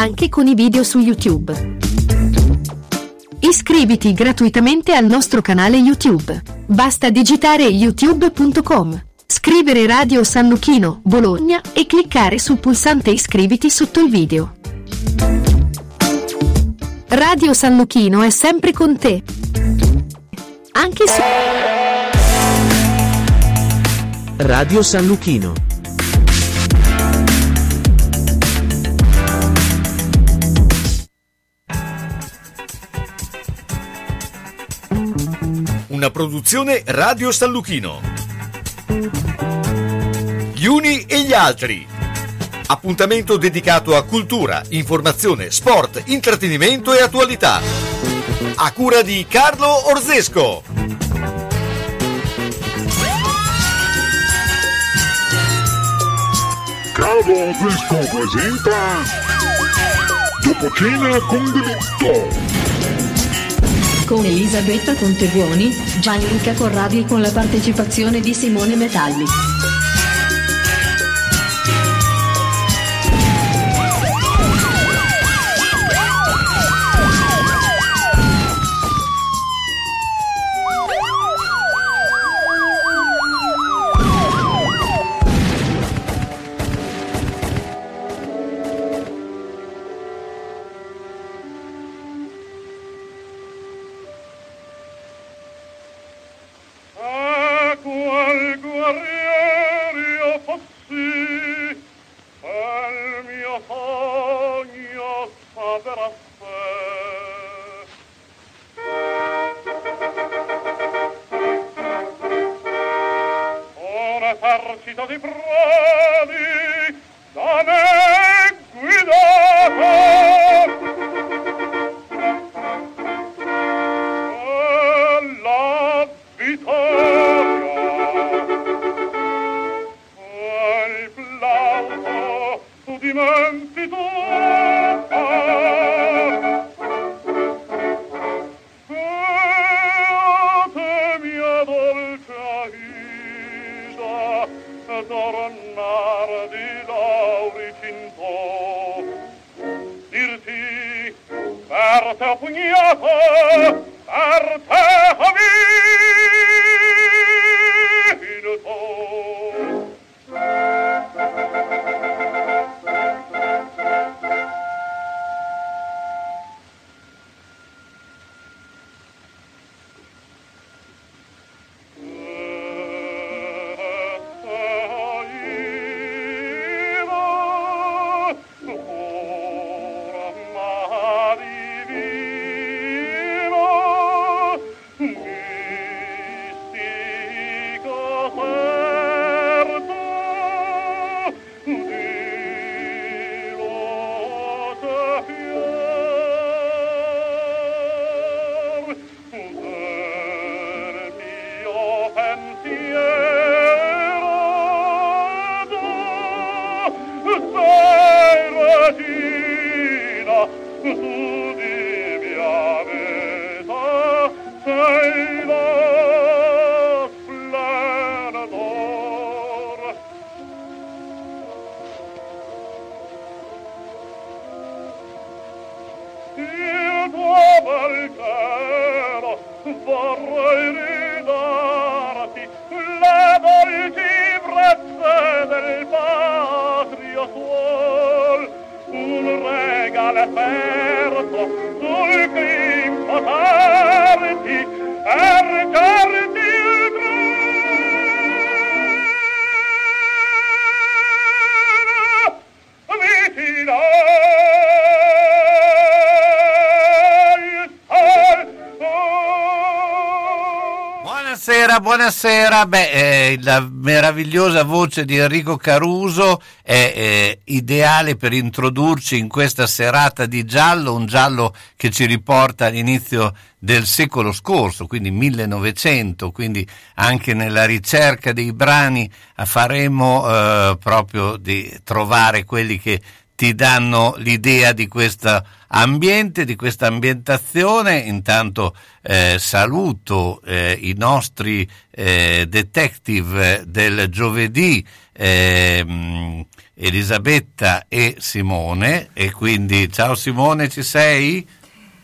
anche con i video su YouTube. Iscriviti gratuitamente al nostro canale YouTube. Basta digitare youtube.com, scrivere Radio San Luchino, Bologna e cliccare sul pulsante iscriviti sotto il video. Radio San Luchino è sempre con te. Anche su Radio San Luchino. Una produzione Radio San Luchino. Gli uni e gli altri. Appuntamento dedicato a cultura, informazione, sport, intrattenimento e attualità. A cura di Carlo Orzesco. Carlo Orzesco presenta Dopo cena con delitto con Elisabetta Contebuoni, Gianluca Corradi e con la partecipazione di Simone Metalli. Buonasera. Beh, eh, la meravigliosa voce di Enrico Caruso è eh, ideale per introdurci in questa serata di giallo, un giallo che ci riporta all'inizio del secolo scorso, quindi 1900, quindi anche nella ricerca dei brani faremo eh, proprio di trovare quelli che ti danno l'idea di questo ambiente, di questa ambientazione. Intanto eh, saluto eh, i nostri eh, detective del giovedì. ehm, Elisabetta e Simone e quindi ciao Simone ci sei?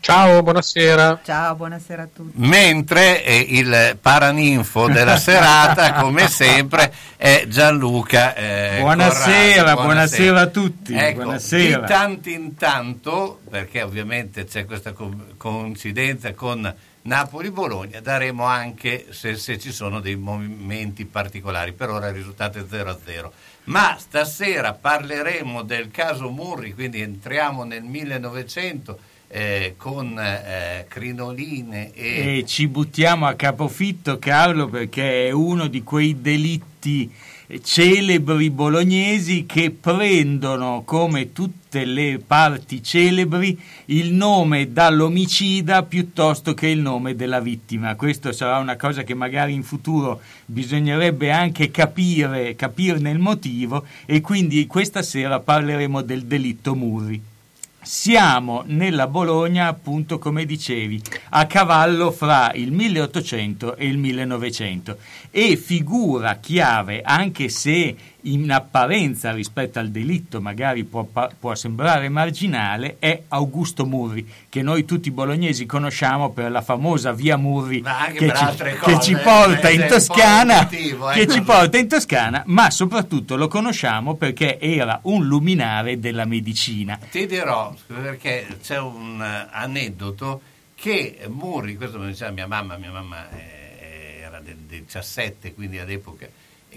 Ciao, buonasera. Ciao, buonasera a tutti. Mentre eh, il paraninfo della serata, come sempre, è Gianluca. Eh, buonasera, Corrado. buonasera, a tutti. Ecco, buonasera. Di tanto in tanto, perché ovviamente c'è questa co- coincidenza con Napoli-Bologna, daremo anche se, se ci sono dei momenti particolari. Per ora il risultato è 0-0. Ma stasera parleremo del caso Murri, quindi entriamo nel 1900 eh, con eh, crinoline e... E ci buttiamo a capofitto, Carlo, perché è uno di quei delitti celebri bolognesi che prendono come tutte le parti celebri il nome dall'omicida piuttosto che il nome della vittima. Questo sarà una cosa che magari in futuro bisognerebbe anche capire, capirne il motivo e quindi questa sera parleremo del delitto Murri. Siamo nella Bologna, appunto, come dicevi, a cavallo fra il 1800 e il 1900 e figura chiave, anche se in apparenza rispetto al delitto magari può, può, sembrare marginale, è Augusto Murri, che noi tutti bolognesi conosciamo per la famosa via Murri che ci, che ci, porta eh, in Toscana, motivo, che ecco. ci porta in Toscana, ma soprattutto lo conosciamo perché era un luminare della medicina. Ti dirò, perché c'è un uh, aneddoto che Murri, questo me lo diceva mia mamma, mia mamma eh, era del 17, quindi all'epoca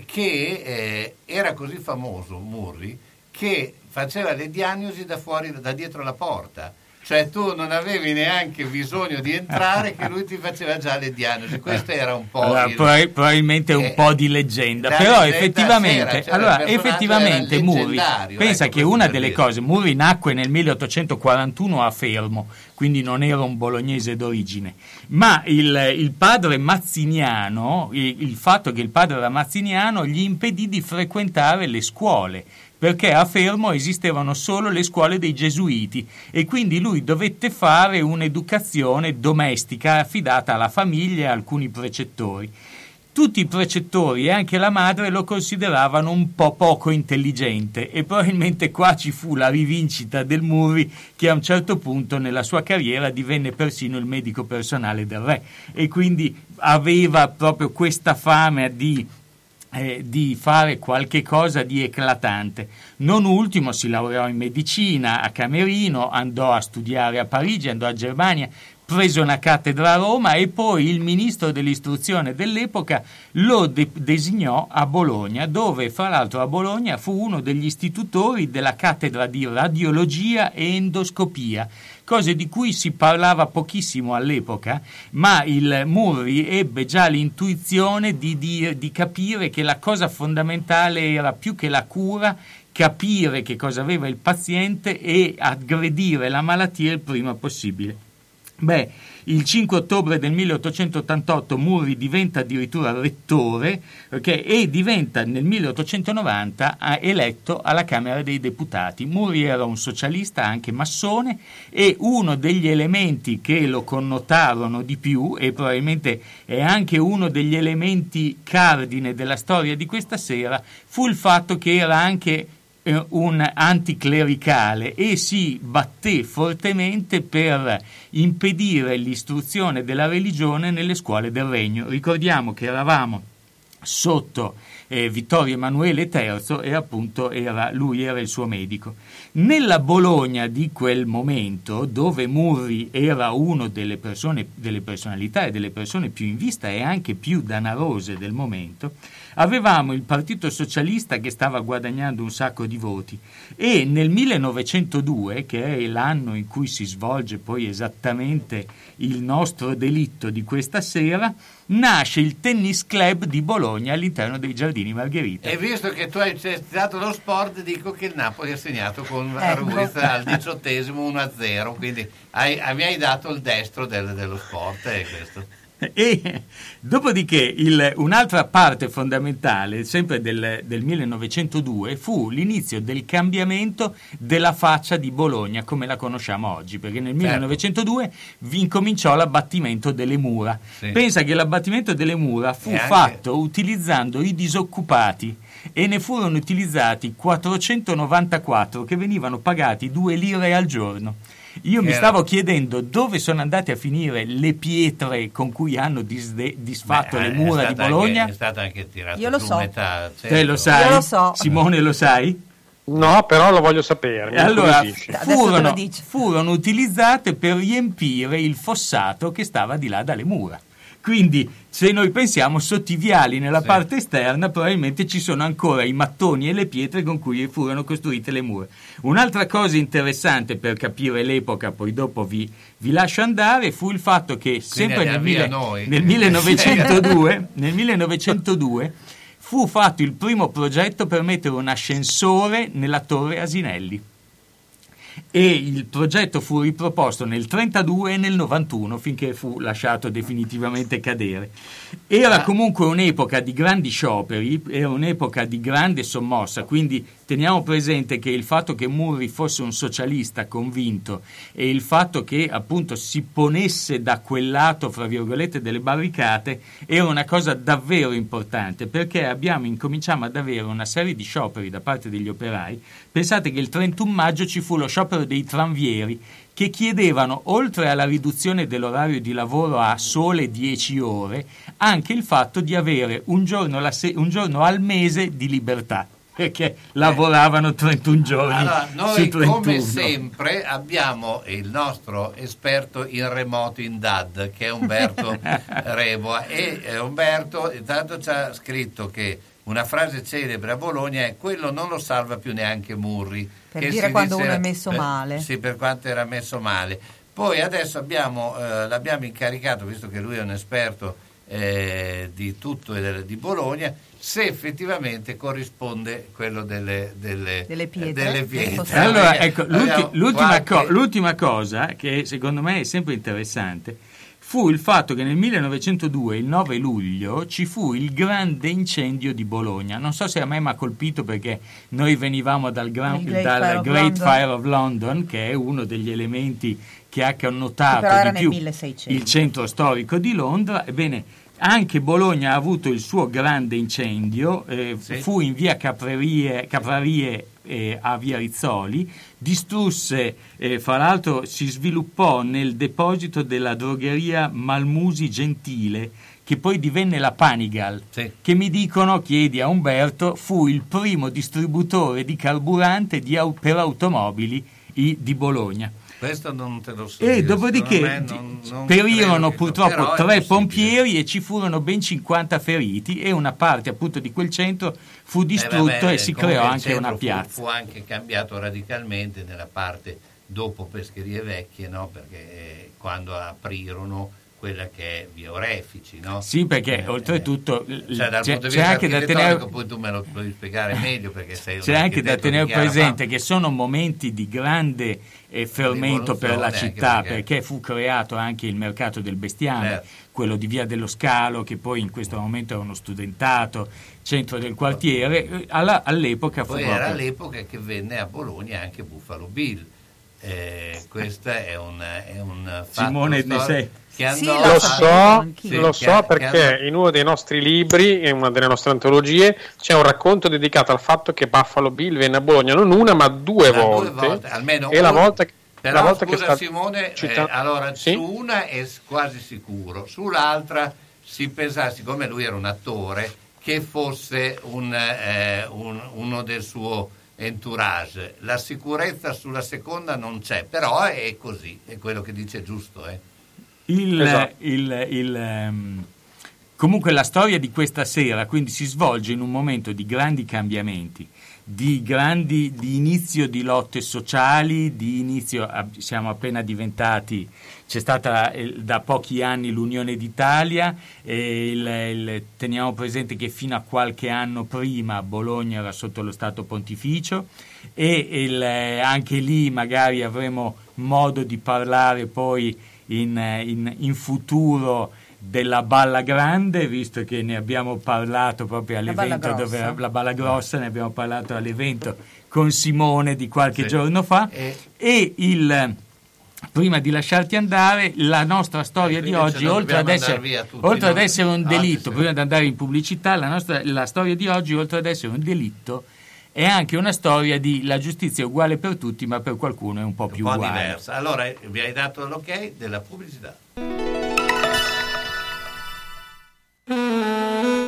che eh, era così famoso Murri che faceva le diagnosi da fuori, da dietro la porta. Cioè tu non avevi neanche bisogno di entrare che lui ti faceva già le diagnosi. Questo era un po'... Allora, il, probabilmente un eh, po' di leggenda, però leggenda effettivamente, c'era, c'era, allora, effettivamente Murri, leggendario, pensa ecco, che una delle dire. cose, Murri nacque nel 1841 a Fermo, quindi non era un bolognese d'origine, ma il, il padre mazziniano, il, il fatto che il padre era mazziniano gli impedì di frequentare le scuole perché a Fermo esistevano solo le scuole dei gesuiti e quindi lui dovette fare un'educazione domestica affidata alla famiglia e a alcuni precettori. Tutti i precettori e anche la madre lo consideravano un po' poco intelligente e probabilmente qua ci fu la rivincita del Murri che a un certo punto nella sua carriera divenne persino il medico personale del re e quindi aveva proprio questa fame di eh, di fare qualche cosa di eclatante. Non ultimo si laureò in medicina a Camerino, andò a studiare a Parigi, andò a Germania, prese una cattedra a Roma e poi il ministro dell'istruzione dell'epoca lo de- designò a Bologna, dove fra l'altro a Bologna fu uno degli istitutori della cattedra di radiologia e endoscopia cose di cui si parlava pochissimo all'epoca, ma il Murri ebbe già l'intuizione di, di, di capire che la cosa fondamentale era più che la cura, capire che cosa aveva il paziente e aggredire la malattia il prima possibile. Beh, il 5 ottobre del 1888 Murri diventa addirittura rettore okay, e diventa nel 1890 eletto alla Camera dei Deputati. Murri era un socialista, anche massone, e uno degli elementi che lo connotarono di più, e probabilmente è anche uno degli elementi cardine della storia di questa sera, fu il fatto che era anche un anticlericale e si batté fortemente per impedire l'istruzione della religione nelle scuole del regno. Ricordiamo che eravamo sotto eh, Vittorio Emanuele III e appunto era, lui era il suo medico. Nella Bologna di quel momento, dove Murri era una delle, delle personalità e delle persone più in vista e anche più danarose del momento, avevamo il Partito Socialista che stava guadagnando un sacco di voti e nel 1902, che è l'anno in cui si svolge poi esattamente il nostro delitto di questa sera, nasce il tennis club di Bologna all'interno dei Giardini Margherita. E visto che tu hai citato lo sport, dico che il Napoli ha segnato con Ecco. Ruiz al diciottesimo 1-0, quindi hai, mi hai dato il destro del- dello sport. È questo. E dopodiché il- un'altra parte fondamentale, sempre del, del 1902, fu l'inizio del cambiamento della faccia di Bologna come la conosciamo oggi, perché nel 1902 vi incominciò l'abbattimento delle mura. Sì. Pensa che l'abbattimento delle mura fu anche- fatto utilizzando i disoccupati e ne furono utilizzati 494 che venivano pagati 2 lire al giorno. Io mi stavo chiedendo dove sono andate a finire le pietre con cui hanno disde- disfatto Beh, le è mura di Bologna. Anche, è stata anche tirata Io lo su so. metà. Te certo. lo sai? Io lo so. Simone lo sai? No, però lo voglio sapere. allora te furono, dice. furono utilizzate per riempire il fossato che stava di là dalle mura. Quindi, se noi pensiamo sotto i viali nella Sì. parte esterna, probabilmente ci sono ancora i mattoni e le pietre con cui furono costruite le mura. Un'altra cosa interessante per capire l'epoca, poi dopo vi, vi lascio andare, fu il fatto che sempre nel, mille- nel 1902, nel 1902 fu fatto il primo progetto per mettere un ascensore nella torre Asinelli e il progetto fu riproposto nel 32 e nel 91 finché fu lasciato definitivamente cadere. Era comunque un'epoca di grandi scioperi, era un'epoca di grande sommossa, quindi teniamo presente che il fatto che Murri fosse un socialista convinto e il fatto che appunto si ponesse da quel lato, fra virgolette, delle barricate era una cosa davvero importante perché abbiamo, incominciamo ad avere una serie di scioperi da parte degli operai. Pensate che il 31 maggio ci fu lo sciopero dei tranvieri che chiedevano, oltre alla riduzione dell'orario di lavoro a sole 10 ore, anche il fatto di avere un giorno, se- un giorno al mese di libertà, perché lavoravano 31 giorni Allora, su noi 31. come sempre abbiamo il nostro esperto in remoto in DAD che è Umberto Reboa e eh, Umberto intanto ci ha scritto che una frase celebre a Bologna è quello non lo salva più neanche Murri. Per che dire si quando disse- uno è messo per- male. Sì, per quanto era messo male. Poi adesso abbiamo, eh, l'abbiamo incaricato, visto che lui è un esperto eh, di tutto e di Bologna, se effettivamente corrisponde quello delle, delle, Delle pietre, delle del pietre. Allora, ecco, l'ultima, qualche- co- l'ultima cosa che secondo me è sempre interessante fu il fatto che nel 1902, il 9 luglio, ci fu il grande incendio di Bologna. Non so se a me mi ha colpito perché noi venivamo dal, gran- Great dal Fire of Great London. Fire of London, che è uno degli elementi che ha connotato di più 1600. il centro storico di Londra. Ebbene, anche Bologna ha avuto il suo grande incendio, eh, Sì. fu in via Caprarie, Caprarie eh, a via Rizzoli, distrusse, eh, fra l'altro si sviluppò nel deposito della drogheria Malmusi Gentile, che poi divenne la Panigal, Sì. che mi dicono, chiedi a Umberto, fu il primo distributore di carburante di per automobili di Bologna. Questo non te lo so. E dire, dopodiché non- non perirono credo purtroppo tre pompieri e ci furono ben 50 feriti e una parte appunto di quel centro fu Eh, distrutto vabbè, e si creò anche una fu- piazza. Fu, anche cambiato radicalmente nella parte dopo Pescherie Vecchie, no? perché eh, quando aprirono quella che è via Orefici. No? Sì, perché Eh, oltretutto eh, cioè, dal c'è, punto di c'è vista anche da tenere, poi tu me lo puoi spiegare meglio perché sei c'è anche da tenere presente fama. che sono momenti di grande eh, fermento per la città perché- perché fu creato anche il mercato del bestiame, Certo. quello di Via dello Scalo che poi in questo momento è uno studentato, centro del quartiere, eh, alla- all'epoca fu Poi proprio... era l'epoca che venne a Bologna anche Buffalo Bill. Eh, questo è un, è un fatto Simone, ne storico? Che Sì, andò lo so, lo so che- che perché hanno- in uno dei nostri libri, in una delle nostre antologie, c'è un racconto dedicato al fatto che Buffalo Bill venne a Bologna non una ma due Da volte. due volte, almeno e la una. volta, che- Però la volta che scusa sta Simone, cita- eh, allora Sì? su una è quasi sicuro, sull'altra si pensava, siccome lui era un attore, che fosse un, eh, un- uno del suo entourage. La sicurezza sulla seconda non c'è, però è così, è quello che dice giusto. Eh. Il, Esatto. il- il, ehm, comunque la storia di questa sera quindi si svolge in un momento di grandi cambiamenti, di, grandi, di inizio di lotte sociali, di inizio, siamo appena diventati, c'è stata eh, da pochi anni l'Unione d'Italia, il- teniamo presente che fino a qualche anno prima Bologna era sotto lo Stato Pontificio e eh, anche lì magari avremo modo di parlare poi in, eh, in- in futuro della Balla Grande, visto che ne abbiamo parlato proprio La Balla all'evento dove Grossa. la Balla Grossa, ne abbiamo parlato all'evento con Simone di qualche Sì. giorno fa E- e il prima di lasciarti andare la nostra storia di oggi oltre ad, essere, oltre ad essere un Ah, delitto sì, sì. prima di andare in pubblicità la, nostra, la storia di oggi oltre ad essere un delitto è anche una storia di la giustizia è uguale per tutti ma per qualcuno è un po' più un po' uguale diversa. Allora vi hai dato l'ok della pubblicità.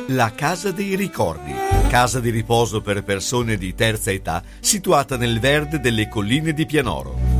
La Casa dei Ricordi, casa di riposo per persone di terza età, situata nel verde delle colline di Pianoro.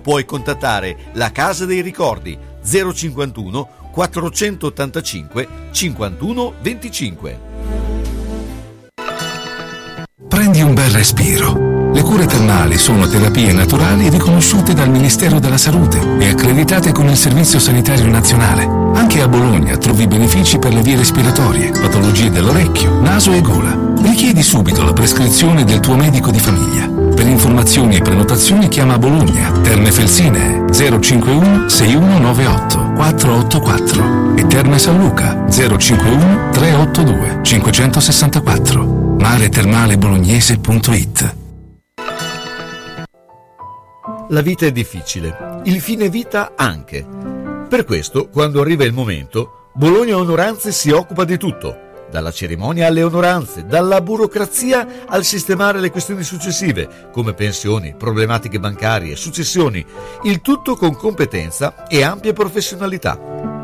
Puoi contattare la Casa dei Ricordi 051 485 51 25. Prendi un bel respiro. Le cure termali sono terapie naturali riconosciute dal Ministero della Salute e accreditate con il Servizio Sanitario Nazionale. Anche a Bologna trovi benefici per le vie respiratorie, patologie dell'orecchio, naso e gola. Richiedi subito la prescrizione del tuo medico di famiglia. Per informazioni e prenotazioni chiama Bologna, Terme Felsine 051 6198 484 e Terme San Luca 051 382 564 maretermalebolognese.it La vita è difficile, il fine vita anche. Per questo, quando arriva il momento, Bologna Onoranze si occupa di tutto, dalla cerimonia alle onoranze, dalla burocrazia al sistemare le questioni successive, come pensioni, problematiche bancarie, successioni, il tutto con competenza e ampia professionalità.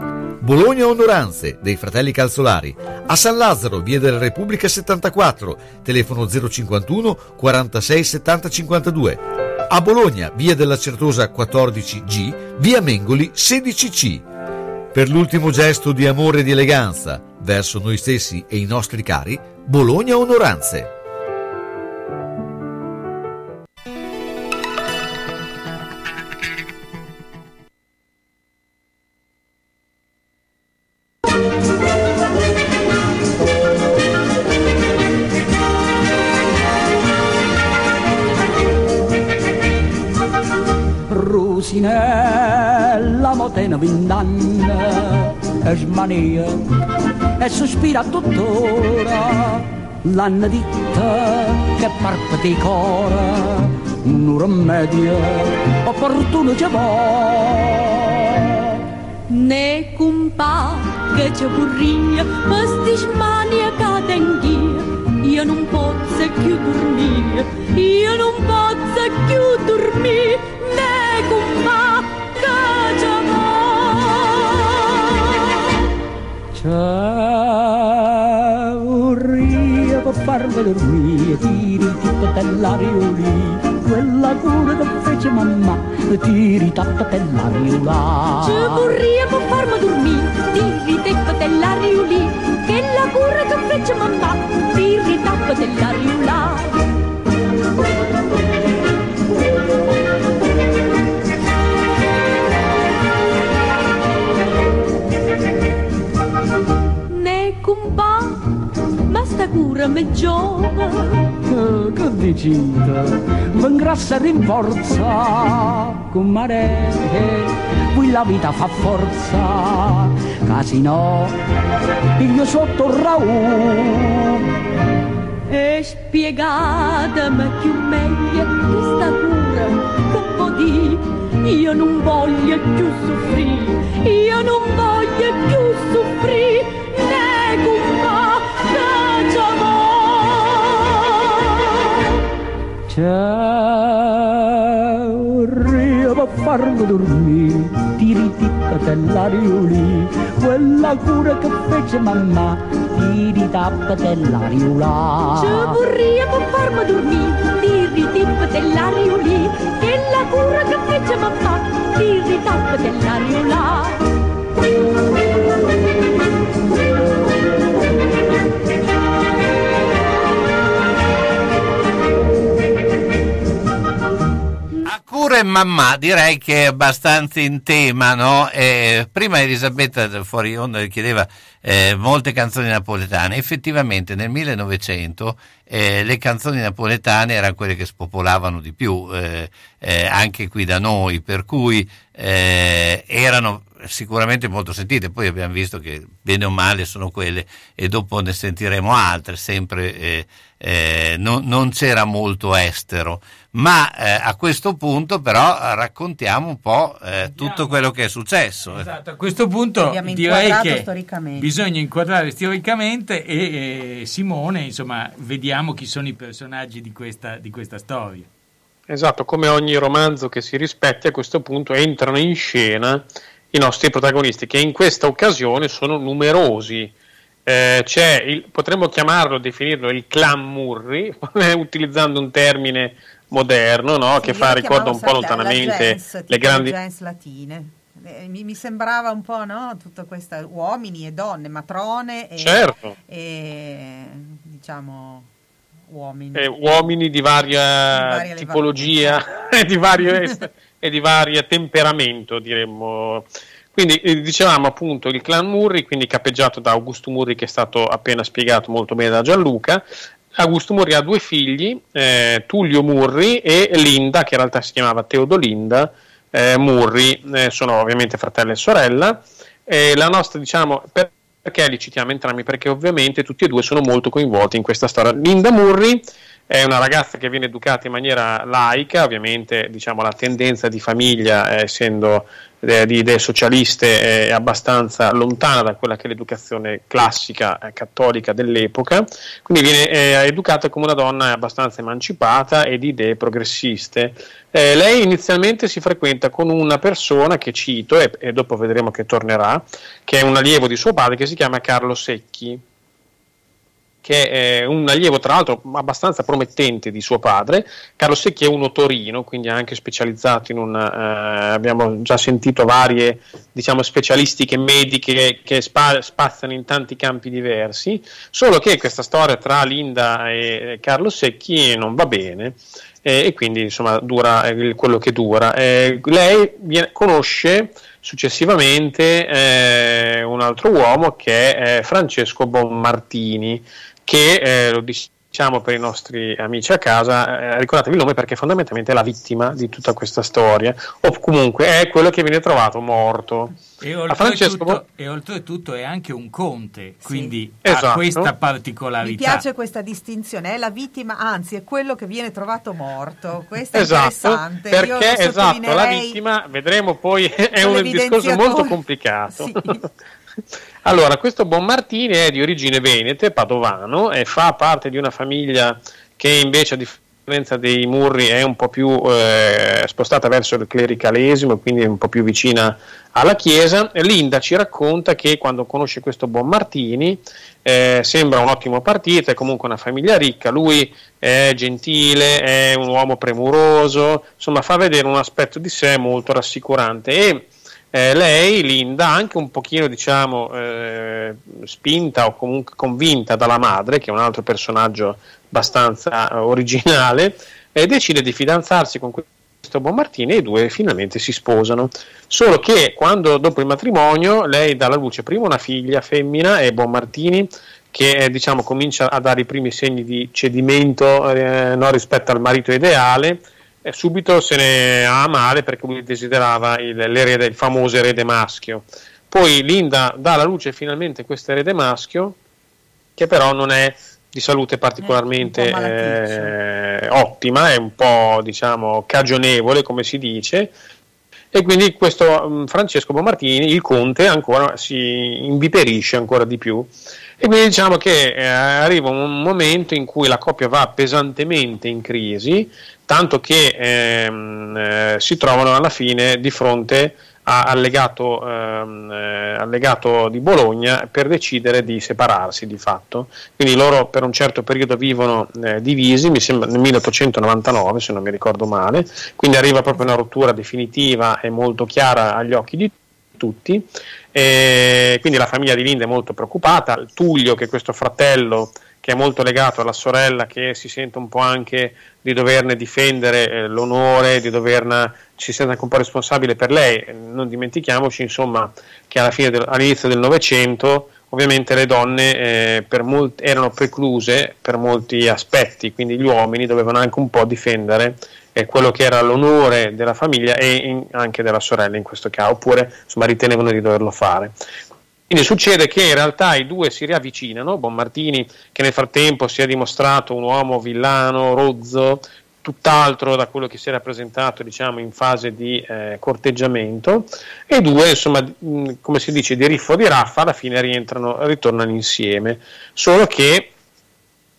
Bologna Onoranze dei fratelli Calzolari, a San Lazzaro, via della Repubblica 74, telefono 051 46 70 52. A Bologna, via della Certosa 14G, via Mengoli 16C. Per l'ultimo gesto di amore e di eleganza verso noi stessi e i nostri cari, Bologna Onoranze. Rosinella Motena vent'anni e smania e sospira tuttora l'hanno detta che parte di cora un rimedio opportuno ci va Ne cumpa che burria, questi smania cadenghia. Io non posso più dormire, io non posso più dormire. Rio per farmi dormire, tiri tipo dell'arioli, quella cura che fece mamma, tiri tappa dell'ariola. C'è burria per farmi dormire, tiri teppa dell'aria lì, che la cura che fece mamma, tiri tappa dell'aria cura me giova. Eh, Che dicite? Vengrassa rinforza con mare, qui la vita fa forza, casi no, io sotto Raul. E spiegatemi più meglio che sta cura che può dire io non voglio più soffrire, io non voglio più soffrire, C'è un rio per farmi dormire, tiri tippa dell'arioli, quella cura che fece mamma, tiri tappa dell'ariola. C'è vorria per farmi dormire, tiri tip dell'aria lì, che la cura che fece mamma, tiri tap dell'aria mamma direi che è abbastanza in tema, no? Eh, prima Elisabetta fuori onda chiedeva eh, molte canzoni napoletane, effettivamente nel 1900 eh, le canzoni napoletane erano quelle che spopolavano di più, eh, eh, anche qui da noi, per cui eh, erano sicuramente molto sentite, poi abbiamo visto che bene o male sono quelle e dopo ne sentiremo altre, sempre eh, eh, non, non, c'era molto estero, ma eh, a questo punto però raccontiamo un po' eh, tutto quello che è successo. Esatto, a questo punto direi che bisogna inquadrare storicamente e Simone, insomma, vediamo chi sono i personaggi di questa, di questa storia. Esatto, come ogni romanzo che si rispetti a questo punto entrano in scena i nostri protagonisti, che in questa occasione sono numerosi. Eh, c'è il, potremmo chiamarlo, definirlo il clan Murri, utilizzando un termine moderno no? sì, che fa, ricorda un po' lontanamente gens, le grandi... gens latine. Eh, mi, mi, sembrava un po', no? Tutto questo, uomini e donne, matrone e, certo. e diciamo uomini. E uomini di varia, di varia tipologia di, vario, e di vario temperamento, diremmo. Quindi eh, dicevamo appunto il clan Murri, quindi capeggiato da Augusto Murri che è stato appena spiegato molto bene da Gianluca. Augusto Murri ha due figli, eh, Tullio Murri e Linda, che in realtà si chiamava Teodolinda eh, Murri, eh, sono ovviamente fratello e sorella. la nostra, diciamo, per, perché li citiamo entrambi? Perché ovviamente tutti e due sono molto coinvolti in questa storia. Linda Murri è una ragazza che viene educata in maniera laica, ovviamente diciamo, la tendenza di famiglia, eh, essendo eh, di idee socialiste, è abbastanza lontana da quella che è l'educazione classica eh, cattolica dell'epoca, quindi viene eh, educata come una donna abbastanza emancipata e di idee progressiste. Eh, lei inizialmente si frequenta con una persona che cito, e, e dopo vedremo che tornerà, che è un allievo di suo padre, che si chiama Carlo Secchi che è un allievo tra l'altro abbastanza promettente di suo padre. Carlo Secchi è uno Torino, quindi anche specializzato in un... Eh, abbiamo già sentito varie diciamo, specialistiche mediche che spa- spaziano in tanti campi diversi, solo che questa storia tra Linda e Carlo Secchi non va bene e quindi insomma dura quello che dura. Eh, lei viene, conosce successivamente eh, un altro uomo che è Francesco Bonmartini, che eh, lo diciamo per i nostri amici a casa, eh, ricordatevi il nome perché fondamentalmente è la vittima di tutta questa storia, o comunque è quello che viene trovato morto. E oltretutto, Francesco... e oltretutto è anche un conte, quindi sì. esatto. ha questa particolarità. Mi piace questa distinzione, è la vittima, anzi è quello che viene trovato morto. Questo è esatto, interessante. Perché esatto, la vittima, vedremo poi, è un discorso molto complicato. Sì. Allora, questo Bonmartini è di origine venete, padovano, e fa parte di una famiglia che invece a differenza dei Murri è un po' più eh, spostata verso il clericalesimo, quindi un po' più vicina alla Chiesa. Linda ci racconta che quando conosce questo Bonmartini eh, sembra un ottimo partito, è comunque una famiglia ricca, lui è gentile, è un uomo premuroso, insomma fa vedere un aspetto di sé molto rassicurante e eh, lei, Linda, anche un pochino diciamo eh, spinta o comunque convinta dalla madre, che è un altro personaggio abbastanza eh, originale, decide di fidanzarsi con questo Bonmartini e i due finalmente si sposano. Solo che quando dopo il matrimonio lei dà alla luce prima una figlia femmina e Bonmartini che eh, diciamo, comincia a dare i primi segni di cedimento eh, no, rispetto al marito ideale e subito se ne ha male perché lui desiderava il, il famoso erede maschio. Poi Linda dà alla luce finalmente questo erede maschio, che però non è di salute particolarmente eh, ottima, è un po' diciamo cagionevole come si dice, e quindi questo um, Francesco Bomartini, il conte, ancora si inviperisce ancora di più. E quindi diciamo che eh, arriva un momento in cui la coppia va pesantemente in crisi, tanto che ehm, eh, si trovano alla fine di fronte al legato, ehm, eh, al legato, di Bologna per decidere di separarsi di fatto. Quindi loro per un certo periodo vivono eh, divisi, mi sembra nel 1899 se non mi ricordo male, quindi arriva proprio una rottura definitiva e molto chiara agli occhi di tutti. E quindi la famiglia di Linda è molto preoccupata, Tullio che è questo fratello che è molto legato alla sorella che si sente un po' anche di doverne difendere eh, l'onore, di doverna ci sente anche un po' responsabile per lei. Non dimentichiamoci, insomma, che alla del, all'inizio del Novecento ovviamente le donne eh, molti, erano precluse per molti aspetti, quindi gli uomini dovevano anche un po' difendere eh, quello che era l'onore della famiglia e in, anche della sorella in questo caso, oppure insomma, ritenevano di doverlo fare. Quindi succede che in realtà i due si riavvicinano, Bonmartini che nel frattempo si è dimostrato un uomo villano, rozzo, tutt'altro da quello che si era presentato diciamo, in fase di eh, corteggiamento. E due insomma mh, come si dice di riffo di raffa alla fine ritornano insieme. Solo che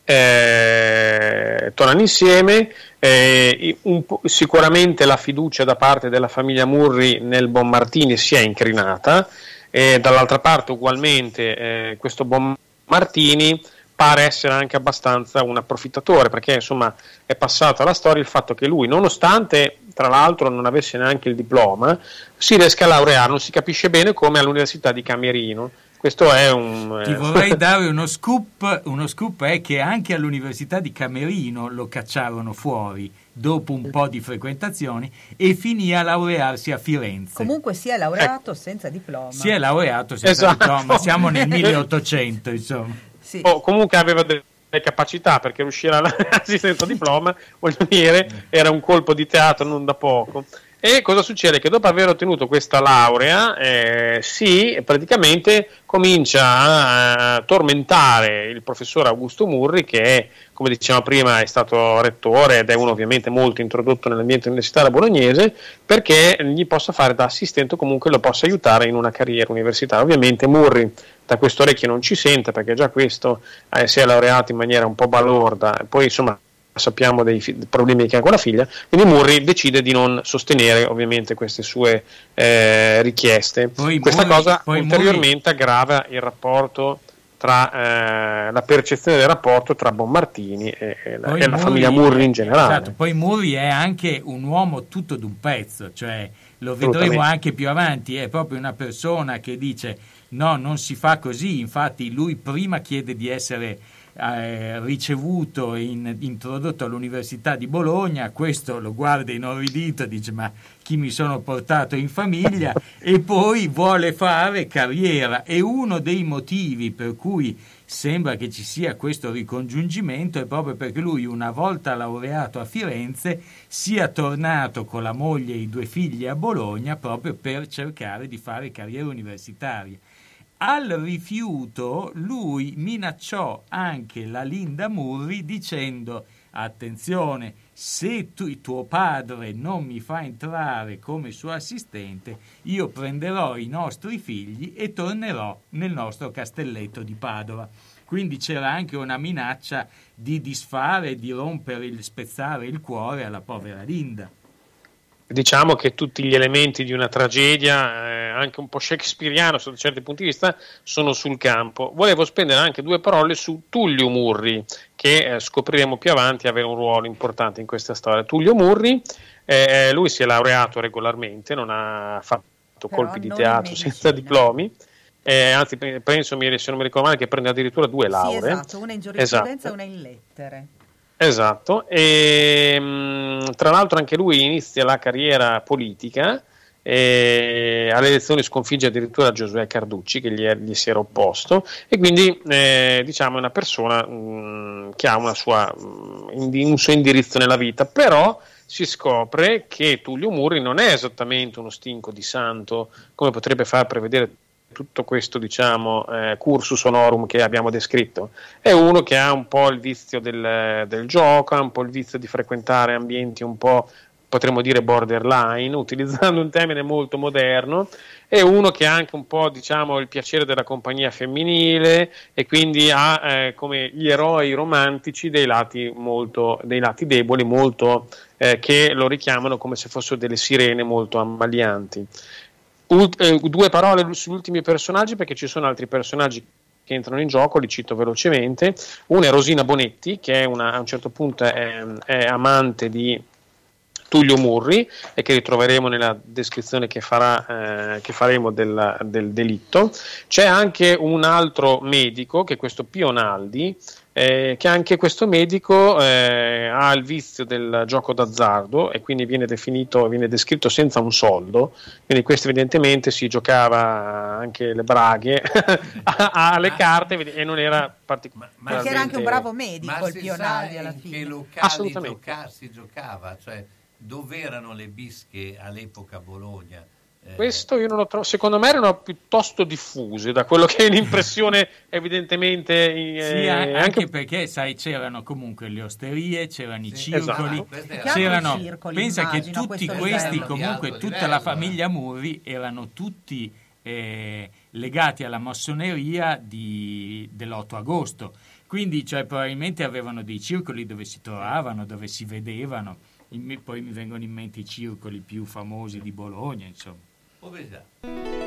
eh, tornano insieme eh, sicuramente la fiducia da parte della famiglia Murri nel Bonmartini si è incrinata e dall'altra parte ugualmente eh, questo Bonmartini pare essere anche abbastanza un approfittatore, perché insomma è passato alla storia il fatto che lui, nonostante tra l'altro non avesse neanche il diploma, si riesca a laureare, non si capisce bene come all'Università di Camerino. Questo è un... Ti vorrei dare uno scoop, uno scoop è che anche all'Università di Camerino lo cacciarono fuori dopo un po' di frequentazioni e finì a laurearsi a Firenze. Comunque si è laureato ecco. senza diploma. Si è laureato senza esatto. diploma, siamo nel 1800 insomma. Sì. O comunque aveva delle capacità perché riuscire a laurearsi senza diploma, voglio dire, era un colpo di teatro non da poco. E cosa succede? Che dopo aver ottenuto questa laurea, eh, si praticamente comincia a tormentare il professor Augusto Murri, che come dicevamo prima, è stato rettore ed è uno ovviamente molto introdotto nell'ambiente universitario bolognese, perché gli possa fare da assistente o comunque lo possa aiutare in una carriera universitaria. Ovviamente Murri da questo orecchio non ci sente perché già questo eh, si è laureato in maniera un po' balorda, poi insomma sappiamo dei fi- problemi che ha con la figlia, quindi Murri decide di non sostenere ovviamente queste sue eh, richieste. Poi Questa Murri, cosa ulteriormente Murri... aggrava il rapporto tra eh, la percezione del rapporto tra Bonmartini e, e, la, e la, famiglia Murri in generale. Esatto, poi Murri è anche un uomo tutto d'un pezzo, cioè lo vedremo anche più avanti, è proprio una persona che dice no, non si fa così, infatti lui prima chiede di essere eh, ricevuto e in, introdotto all'Università di Bologna, questo lo guarda inorridito, dice ma chi mi sono portato in famiglia? E poi vuole fare carriera. E uno dei motivi per cui sembra che ci sia questo ricongiungimento è proprio perché lui una volta laureato a Firenze sia tornato con la moglie e i due figli a Bologna proprio per cercare di fare carriera universitaria al rifiuto lui minacciò anche la Linda Murri dicendo attenzione, se tu, tuo padre non mi fa entrare come suo assistente, io prenderò i nostri figli e tornerò nel nostro castelletto di Padova. Quindi c'era anche una minaccia di disfare, di rompere, spezzare il cuore alla povera Linda diciamo che tutti gli elementi di una tragedia, eh, anche un po' shakespeariano sotto certi punti di vista, sono sul campo. Volevo spendere anche due parole su Tullio Murri, che eh, scopriremo più avanti avere un ruolo importante in questa storia. Tullio Murri, eh, lui si è laureato regolarmente, non ha fatto Però colpi di teatro senza diplomi. Eh, anzi, penso, se non mi ricordo male, che prende addirittura due lauree. Sì, esatto, una in giurisprudenza esatto. e una in lettere. Esatto, e mh, tra l'altro anche lui inizia la carriera politica, e alle elezioni sconfigge addirittura Giosuè Carducci che gli, è, gli si era opposto e quindi eh, diciamo è una persona mh, che ha sua, mh, un suo indirizzo nella vita, però si scopre che Tullio Murri non è esattamente uno stinco di santo come potrebbe far prevedere tutto questo diciamo, eh, cursus honorum che abbiamo descritto. È uno che ha un po' il vizio del, del gioco, ha un po' il vizio di frequentare ambienti un po' potremmo dire borderline, utilizzando un termine molto moderno, è uno che ha anche un po' diciamo, il piacere della compagnia femminile e quindi ha eh, come gli eroi romantici dei lati, molto, dei lati deboli molto, eh, che lo richiamano come se fossero delle sirene molto ammalianti. Ult- eh, due parole sugli ultimi personaggi perché ci sono altri personaggi che entrano in gioco, li cito velocemente. Una è Rosina Bonetti, che una, a un certo punto è, è amante di Tullio Murri e che ritroveremo nella descrizione che, farà, eh, che faremo del, del, delitto. C'è anche un altro medico, che è questo Pionaldi, eh, che anche questo medico eh, ha il vizio del gioco d'azzardo e quindi viene definito, viene descritto senza un soldo, quindi questo evidentemente si giocava anche le braghe alle carte e non era particolarmente... Ma perché era anche un bravo medico ma il Pionaldi alla in fine. che locali Assolutamente. gioca- si giocava? Cioè, dove erano le bische all'epoca a Bologna? Eh, Questo io non lo trovo, secondo me erano piuttosto diffuse, da quello che è l'impressione evidentemente... eh, Sì, anche, anche perché sai, c'erano comunque le osterie, c'erano i Sì, circoli, esatto. C'erano, i circoli, pensa che immagino, a tutti questi, comunque tutta livello, la eh. famiglia Murri erano tutti eh, legati alla massoneria di- dell'8 agosto. Quindi cioè, probabilmente avevano dei circoli dove si trovavano, dove si vedevano. Poi mi vengono in mente i circoli più famosi di Bologna, insomma. Povertà.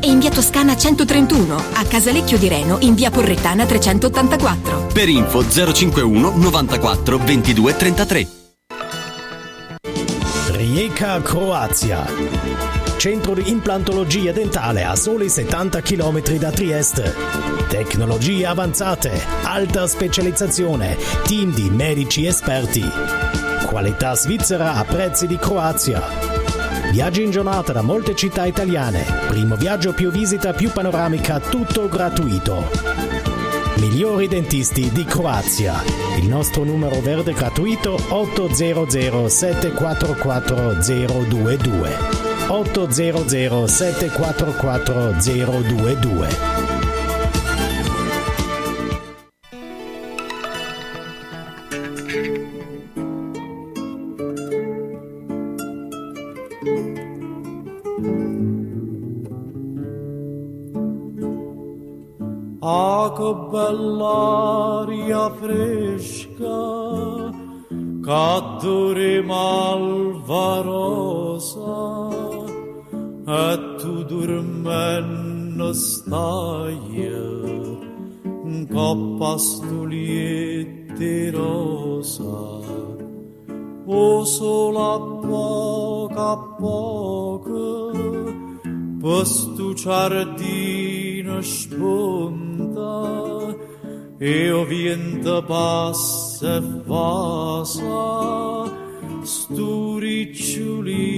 e in via Toscana 131, a Casalecchio di Reno in via Porrettana 384. Per info 051 94 22 33. Rijeka, Croazia. Centro di implantologia dentale a soli 70 km da Trieste. Tecnologie avanzate, alta specializzazione, team di medici esperti. Qualità svizzera a prezzi di Croazia. Viaggi in giornata da molte città italiane. Primo viaggio più visita più panoramica, tutto gratuito. Migliori dentisti di Croazia. Il nostro numero verde gratuito 800 744 022. 800 744 022. Ah, che bella aria fresca, che dorima alvarosa, e tu dormendo stai, con pastuliette rosa. O solo a poco a poco, questo giardino spunta, e o vento passa e passa stu riccioli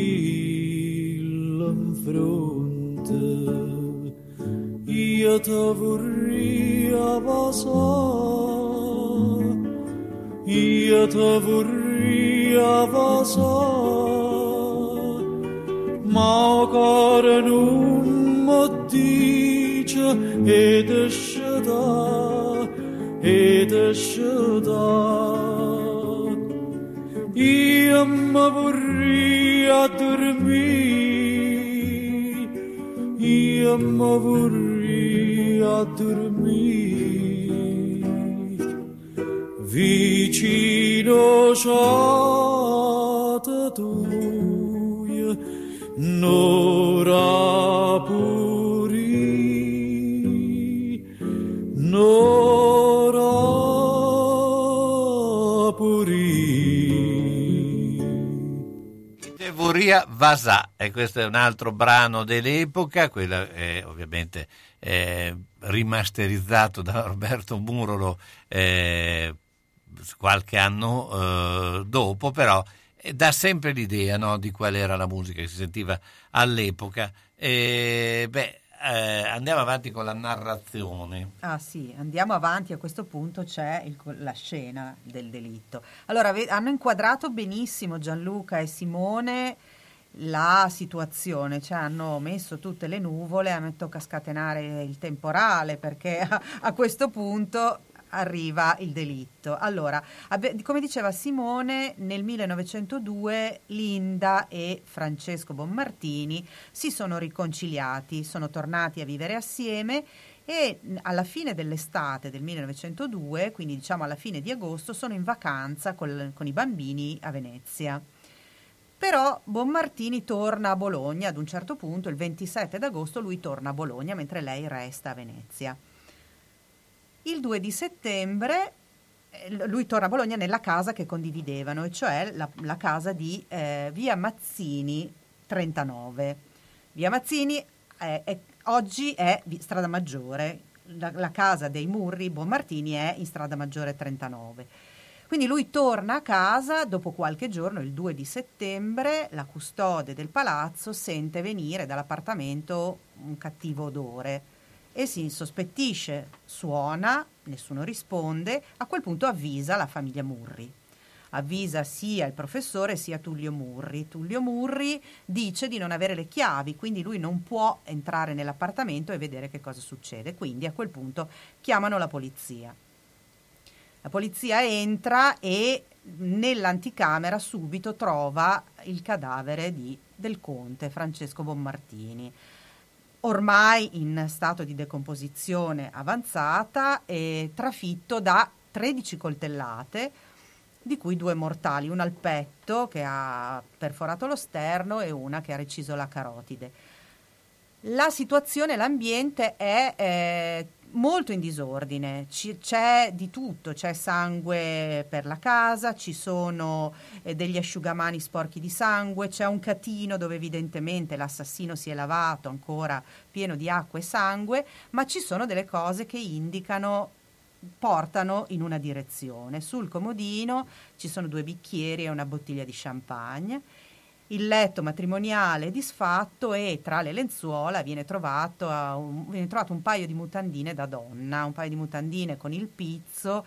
in fronte io te vorrei passare io te vorrei passare ma cuore non mi? Dice ed esce ed esce io mi? Vorrei dormire io mi vorrei dormire vicino ciate tue n'ora Vasà, e questo è un altro brano dell'epoca, quello è ovviamente eh, rimasterizzato da Roberto Murolo eh, qualche anno eh, dopo, però dà sempre l'idea no, di qual era la musica che si sentiva all'epoca. E, beh, eh, andiamo avanti con la narrazione. Ah sì, andiamo avanti, a questo punto c'è il- la scena del delitto. Allora, ve- hanno inquadrato benissimo Gianluca e Simone la situazione, cioè hanno messo tutte le nuvole, a tocca scatenare il temporale perché a, a questo punto arriva il delitto. Allora, come diceva Simone, nel 1902 Linda e Francesco Bonmartini si sono riconciliati, sono tornati a vivere assieme e alla fine dell'estate del 1902, quindi diciamo alla fine di agosto, sono in vacanza col- con i bambini a Venezia. Però Bonmartini torna a Bologna ad un certo punto, il 27 d'agosto lui torna a Bologna mentre lei resta a Venezia. Il 2 di settembre eh, lui torna a Bologna nella casa che condividevano, e cioè la, la casa di eh, via Mazzini 39. Via Mazzini è- è- oggi è strada maggiore, la, la casa dei Murri Bonmartini è in strada maggiore 39. Quindi lui torna a casa dopo qualche giorno, il 2 di settembre, la custode del palazzo sente venire dall'appartamento un cattivo odore e si insospettisce, suona, nessuno risponde, a quel punto avvisa la famiglia Murri. Avvisa sia il professore sia Tullio Murri. Tullio Murri dice di non avere le chiavi, quindi lui non può entrare nell'appartamento e vedere che cosa succede. Quindi a quel punto chiamano la polizia. La polizia entra e nell'anticamera subito trova il cadavere di- del conte Francesco Bonmartini, ormai in stato di decomposizione avanzata e trafitto da 13 coltellate, di cui due mortali, una al petto che ha perforato lo sterno e una che ha reciso la carotide. La situazione, l'ambiente è eh, molto in disordine, Ci- c'è di tutto, c'è sangue per la casa, ci sono eh, degli asciugamani sporchi di sangue, c'è un catino dove evidentemente l'assassino si è lavato ancora pieno di acqua e sangue, ma ci sono delle cose che indicano portano in una direzione. Sul comodino ci sono due bicchieri e una bottiglia di champagne. Il letto matrimoniale disfatto e tra le lenzuola viene trovato, uh, un, viene trovato un paio di mutandine da donna, un paio di mutandine con il pizzo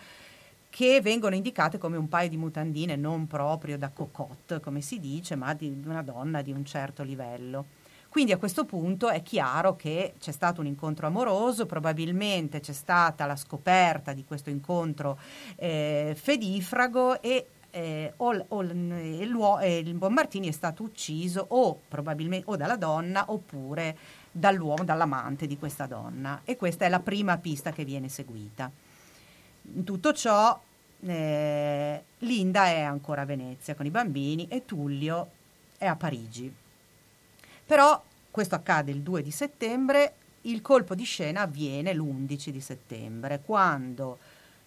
che vengono indicate come un paio di mutandine non proprio da cocotte, come si dice, ma di una donna di un certo livello. Quindi a questo punto è chiaro che c'è stato un incontro amoroso, probabilmente c'è stata la scoperta di questo incontro eh, fedifrago e eh, o, o l- e l'uo- e il Bonmartini è stato ucciso o probabilmente o dalla donna oppure dall'uomo, dall'amante di questa donna. E questa è la prima pista che viene seguita. In tutto ciò, eh, Linda è ancora a Venezia con i bambini e Tullio è a Parigi. Però questo accade il 2 di settembre, il colpo di scena avviene l'11 di settembre, quando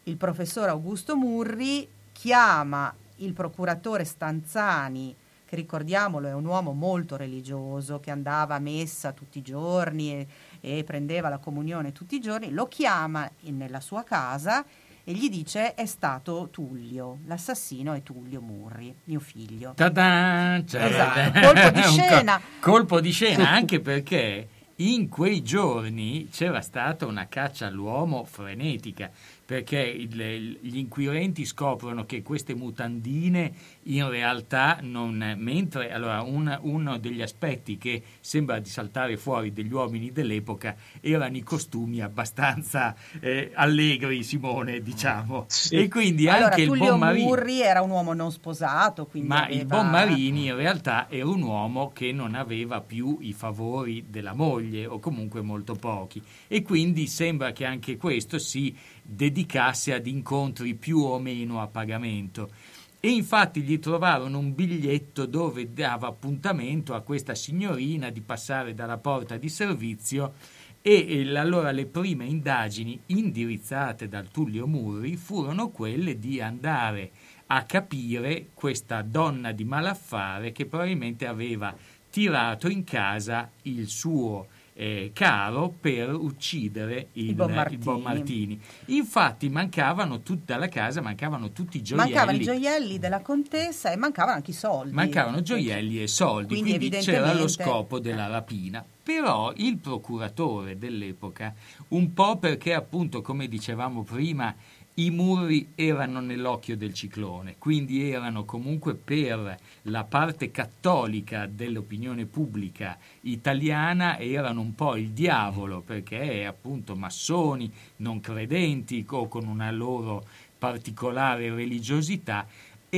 il professor Augusto Murri chiama il procuratore Stanzani che ricordiamolo è un uomo molto religioso, che andava a messa tutti i giorni e, e prendeva la comunione tutti i giorni, lo chiama nella sua casa e gli dice è stato Tullio, l'assassino è Tullio Murri, mio figlio. Ta-da! Cioè, Esatto, colpo di co- scena. colpo di scena, anche perché in quei giorni c'era stata una caccia all'uomo frenetica, perché il- gli inquirenti scoprono che queste mutandine in realtà non... mentre allora un- uno degli aspetti che sembra di saltare fuori degli uomini dell'epoca erano i costumi abbastanza eh, allegri, Simone, diciamo. E quindi allora, anche il Tullio buon Marini... Murri era un uomo non sposato, quindi Ma aveva- il buon Marini in realtà era un uomo che non aveva più i favori della moglie o comunque molto pochi e quindi sembra che anche questo si dedicasse ad incontri più o meno a pagamento. E infatti gli trovarono un biglietto dove dava appuntamento a questa signorina di passare dalla porta di servizio e allora le prime indagini indirizzate dal Tullio Murri furono quelle di andare a capire questa donna di malaffare che probabilmente aveva tirato in casa il suo eh, caro per uccidere il, Il buon il Martini. Martini. Infatti mancavano tut- dalla casa mancavano tutti i gioielli. Mancavano i gioielli della contessa e mancavano anche i soldi. Mancavano gioielli e soldi, Quindi, quindi, c'era lo scopo della rapina. Però il procuratore dell'epoca, un po' perché appunto, come dicevamo prima, i Murri erano nell'occhio del ciclone, quindi erano comunque per la parte cattolica dell'opinione pubblica italiana, erano un po' il diavolo, perché appunto massoni, non credenti o con una loro particolare religiosità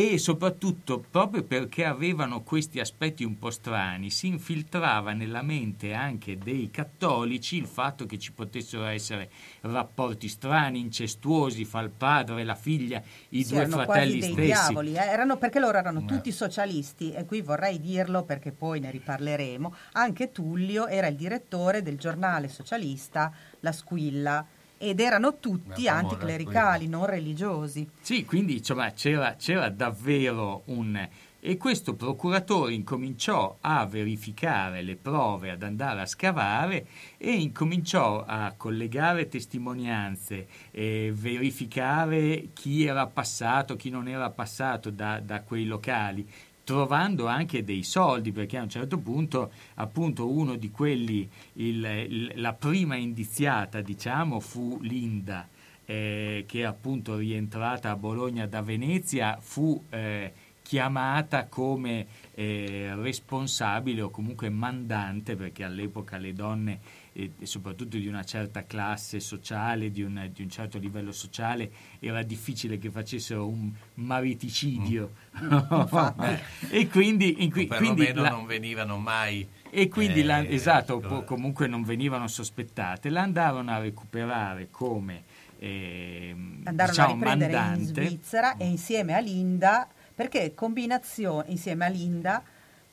e soprattutto proprio perché avevano questi aspetti un po' strani, si infiltrava nella mente anche dei cattolici il fatto che ci potessero essere rapporti strani, incestuosi fra il padre e la figlia, i Sì, due fratelli stessi. diavoli, eh, erano- perché loro erano tutti socialisti e qui vorrei dirlo perché poi ne riparleremo. Anche Tullio era il direttore del giornale socialista La Squilla ed erano tutti famosa anticlericali, non religiosi. Sì, quindi insomma, c'era, c'era davvero un... E questo procuratore incominciò a verificare le prove, ad andare a scavare e incominciò a collegare testimonianze, e verificare chi era passato, chi non era passato da, da quei locali, trovando anche dei soldi, perché a un certo punto, appunto, uno di quelli, il- il- la prima indiziata, diciamo, fu Linda, eh, che appunto rientrata a Bologna da Venezia, fu eh, chiamata come eh, responsabile o comunque mandante, perché all'epoca le donne, eh, e soprattutto di una certa classe sociale, di un, di un certo livello sociale, era difficile che facessero un mariticidio. infatti. e quindi, in cui- O quindi perlomeno la- non venivano mai e quindi la- eh, esatto, po- comunque non venivano sospettate, la andarono a recuperare come ehm, Andarono diciamo, a riprendere in mandante. Svizzera e insieme a Linda, perché combinazione, insieme a Linda,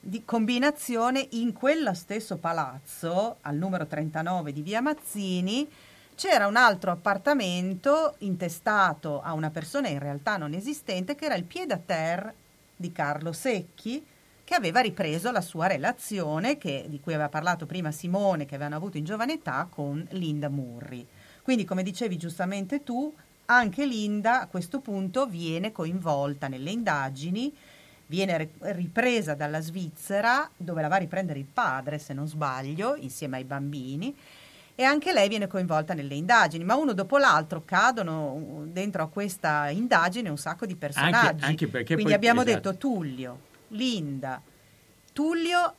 di combinazione in quello stesso palazzo, al numero 39 di via Mazzini, c'era un altro appartamento intestato a una persona in realtà non esistente, che era il pied à terre di Carlo Secchi, che aveva ripreso la sua relazione, che- di cui aveva parlato prima Simone, che avevano avuto in giovane età, con Linda Murri. Quindi, come dicevi giustamente tu, anche Linda a questo punto viene coinvolta nelle indagini, viene ri- ripresa dalla Svizzera, dove la va a riprendere il padre, se non sbaglio, insieme ai bambini, e anche lei viene coinvolta nelle indagini, ma uno dopo l'altro cadono uh, dentro a questa indagine un sacco di personaggi. anche perché Quindi poi- abbiamo esatto. detto Tullio, Linda. Tullio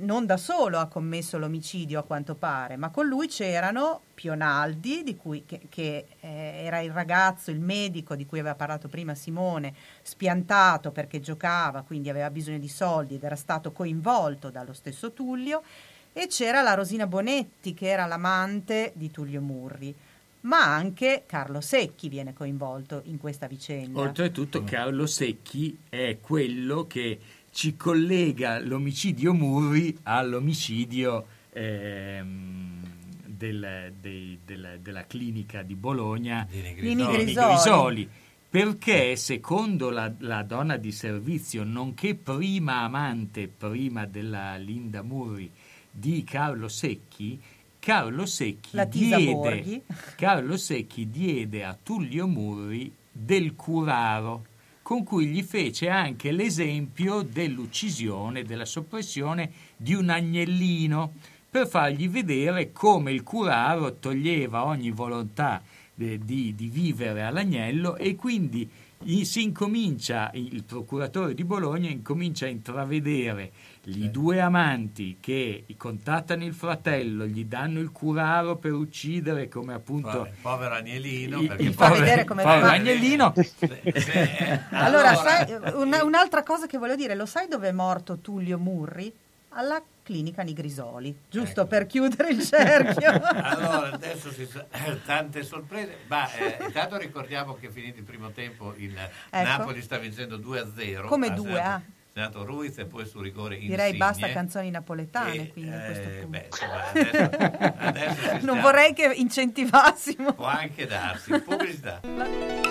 non da solo ha commesso l'omicidio a quanto pare, ma con lui c'erano Pionaldi, di cui, che, che, eh, era il ragazzo, il medico di cui aveva parlato prima Simone, spiantato perché giocava, quindi aveva bisogno di soldi ed era stato coinvolto dallo stesso Tullio, e c'era la Rosina Bonetti che era l'amante di Tullio Murri. Ma anche Carlo Secchi viene coinvolto in questa vicenda. Oltretutto Carlo Secchi è quello che ci collega l'omicidio Murri all'omicidio ehm, del- dei- del- della clinica di Bologna Grisoli. Grisoli. perché secondo la, la, donna di servizio, nonché prima amante, prima della Linda Murri, di Carlo Secchi, Carlo Secchi, diede, Carlo Secchi diede a Tullio Murri del curaro, con cui gli fece anche l'esempio dell'uccisione, della soppressione di un agnellino, per fargli vedere come il curaro toglieva ogni volontà di, di, di vivere all'agnello e quindi si incomincia, il procuratore di Bologna incomincia a intravedere i due amanti che contattano il fratello, gli danno il curaro per uccidere come appunto il povero agnellino. Il, il fa vedere come povero agnellino. allora, sai, una, un'altra cosa che voglio dire, lo sai dove è morto Tullio Murri? Alla clinica Nigrisoli, giusto ecco. per chiudere il cerchio. allora, adesso si, eh, tante sorprese, ma eh, intanto ricordiamo che finito il primo tempo il ecco. Napoli sta vincendo 2-0. Come 2? Ah. Senato Ruiz e poi su rigore Insigne. Direi basta canzoni napoletane e, quindi a questo punto. Beh, insomma, adesso, adesso non vorrei che incentivassimo. Può anche darsi. Pubblicità.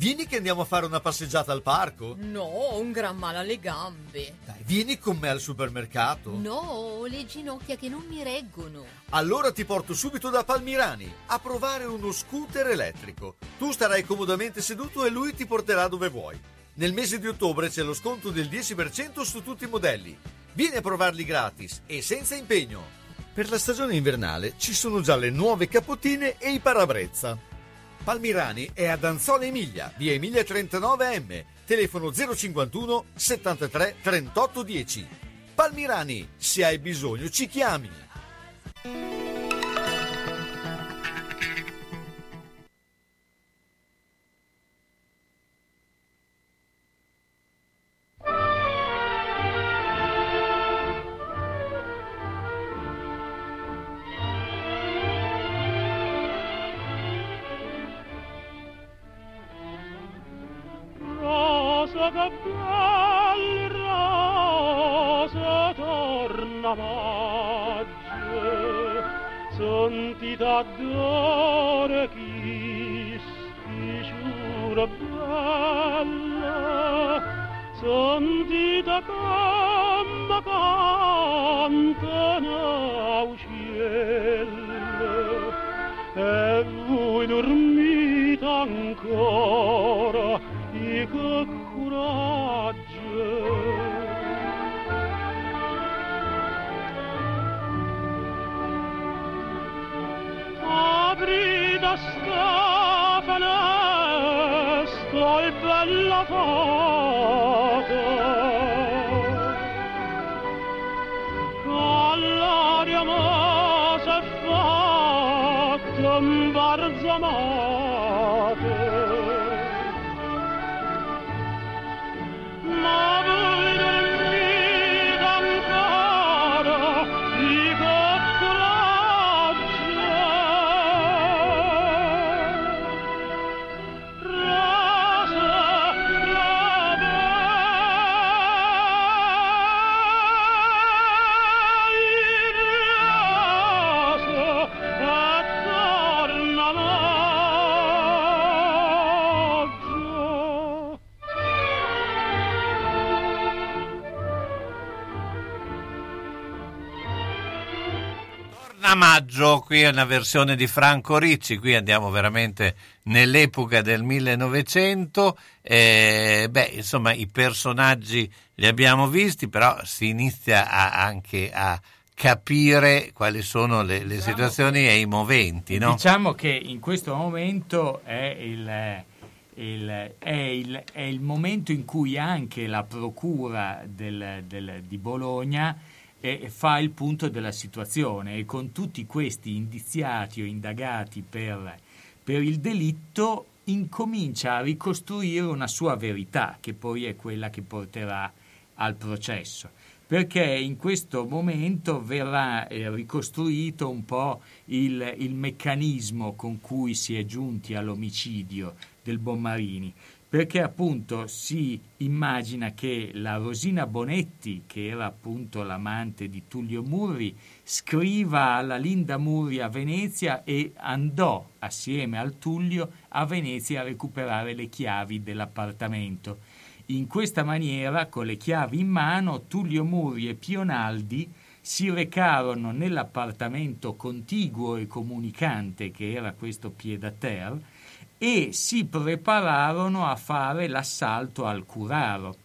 Vieni che andiamo a fare una passeggiata al parco? No, ho un gran male alle gambe. Dai, vieni con me al supermercato. No, ho le ginocchia che non mi reggono. Allora ti porto subito da Palmirani a provare uno scooter elettrico. Tu starai comodamente seduto e lui ti porterà dove vuoi. Nel mese di ottobre c'è lo sconto del 10% su tutti i modelli. Vieni a provarli gratis e senza impegno. Per la stagione invernale ci sono già le nuove capottine e i parabrezza. Palmirani è ad Anzola Emilia, via Emilia 39M, telefono 051 73 38 10. Palmirani, se hai bisogno ci chiami. Sentita d'ore chi spicciura bella. Sentita come cantano uccello e voi dormite ancora fatta imbarzamata a maggio, qui è una versione di Franco Ricci, qui andiamo veramente nell'epoca del 1900, eh, beh insomma i personaggi li abbiamo visti, però si inizia a, anche a capire quali sono le, le Diciamo situazioni e i moventi. No? Diciamo che in questo momento è il, il- è il- è il momento in cui anche la Procura del- del- di Bologna eh, fa il punto della situazione. E con tutti questi indiziati o indagati per, per il delitto incomincia a ricostruire una sua verità, che poi è quella che porterà al processo. Perché in questo momento verrà eh, ricostruito un po' il, il meccanismo con cui si è giunti all'omicidio del Bommarini, perché appunto si immagina che la Rosina Bonetti, che era appunto l'amante di Tullio Murri, scriva alla Linda Murri a Venezia e andò assieme al Tullio a Venezia a recuperare le chiavi dell'appartamento. In questa maniera, con le chiavi in mano, Tullio Murri e Pionaldi si recarono nell'appartamento contiguo e comunicante che era questo pied-à-terre e si prepararono a fare l'assalto al Curaro.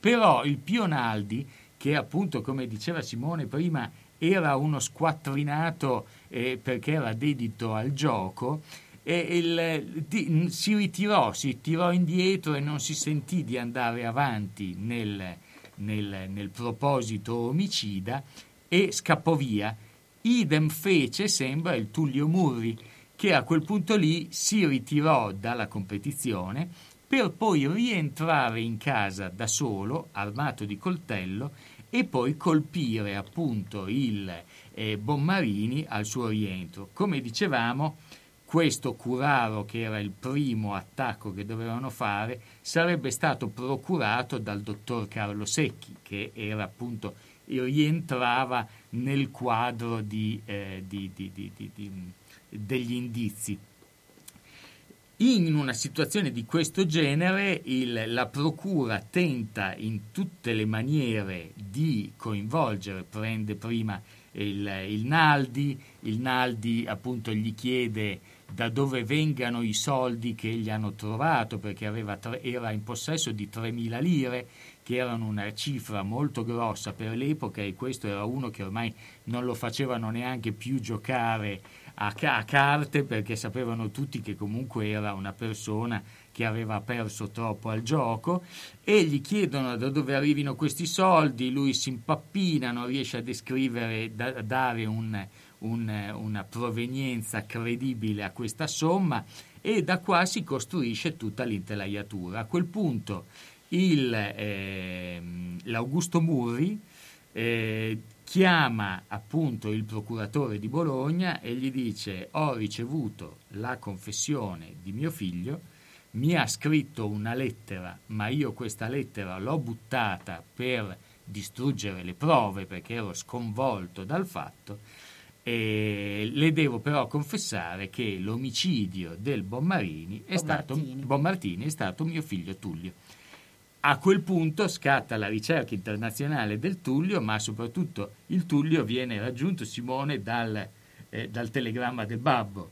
Però il Pionaldi, che appunto, come diceva Simone prima, era uno squattrinato eh, perché era dedito al gioco, e il- di- si ritirò, si tirò indietro e non si sentì di andare avanti nel, nel- nel proposito omicida e scappò via. Idem fece, sembra, il Tullio Murri, che a quel punto lì si ritirò dalla competizione per poi rientrare in casa da solo, armato di coltello, e poi colpire appunto il eh, Bommarini al suo rientro. Come dicevamo, questo Curaro, che era il primo attacco che dovevano fare, sarebbe stato procurato dal dottor Carlo Secchi, che era appunto rientrava nel quadro di, eh, di- di- di- degli indizi. In una situazione di questo genere il- la procura tenta in tutte le maniere di coinvolgere, prende prima il, il Naldi, il Naldi appunto gli chiede da dove vengano i soldi che gli hanno trovato perché tre- era in possesso di 3.000 lire che erano una cifra molto grossa per l'epoca e questo era uno che ormai non lo facevano neanche più giocare a, a carte perché sapevano tutti che comunque era una persona che aveva perso troppo al gioco e gli chiedono da dove arrivino questi soldi, lui si impappina, non riesce a descrivere, da, dare un- un- una provenienza credibile a questa somma e da qua si costruisce tutta l'intelaiatura. A quel punto il, ehm, l'Augusto Murri eh, chiama appunto il procuratore di Bologna e gli dice ho ricevuto la confessione di mio figlio, mi ha scritto una lettera, ma io questa lettera l'ho buttata per distruggere le prove perché ero sconvolto dal fatto e le devo però confessare che l'omicidio del Bommarini è stato, Bommartini è stato mio figlio Tullio. A quel punto scatta la ricerca internazionale del Tullio, ma soprattutto il Tullio viene raggiunto, Simone, dal, eh, dal telegramma del babbo.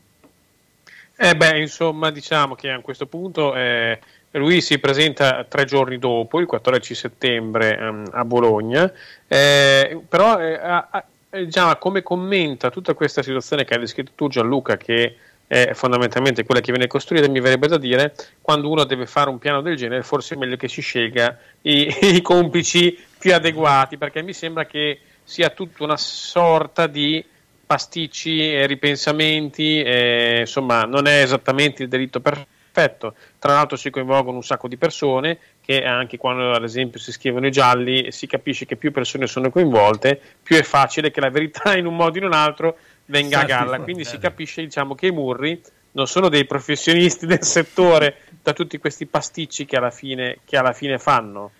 Eh beh, insomma, diciamo che a questo punto eh, lui si presenta tre giorni dopo, il 14 settembre ehm, a Bologna, eh, però eh, ha- eh, già come commenta tutta questa situazione che hai descritto tu Gianluca, che è fondamentalmente quella che viene costruita, mi verrebbe da dire, quando uno deve fare un piano del genere, forse è meglio che si scelga i, i complici più adeguati, perché mi sembra che sia tutta una sorta di pasticci e ripensamenti, eh, insomma non è esattamente il delitto perfetto, tra l'altro si coinvolgono un sacco di persone che anche quando ad esempio si scrivono i gialli si capisce che più persone sono coinvolte, più è facile che la verità in un modo o in un altro venga a Salti galla, quindi si eh. capisce diciamo che i Murri non sono dei professionisti del settore da tutti questi pasticci che alla fine, che alla fine fanno.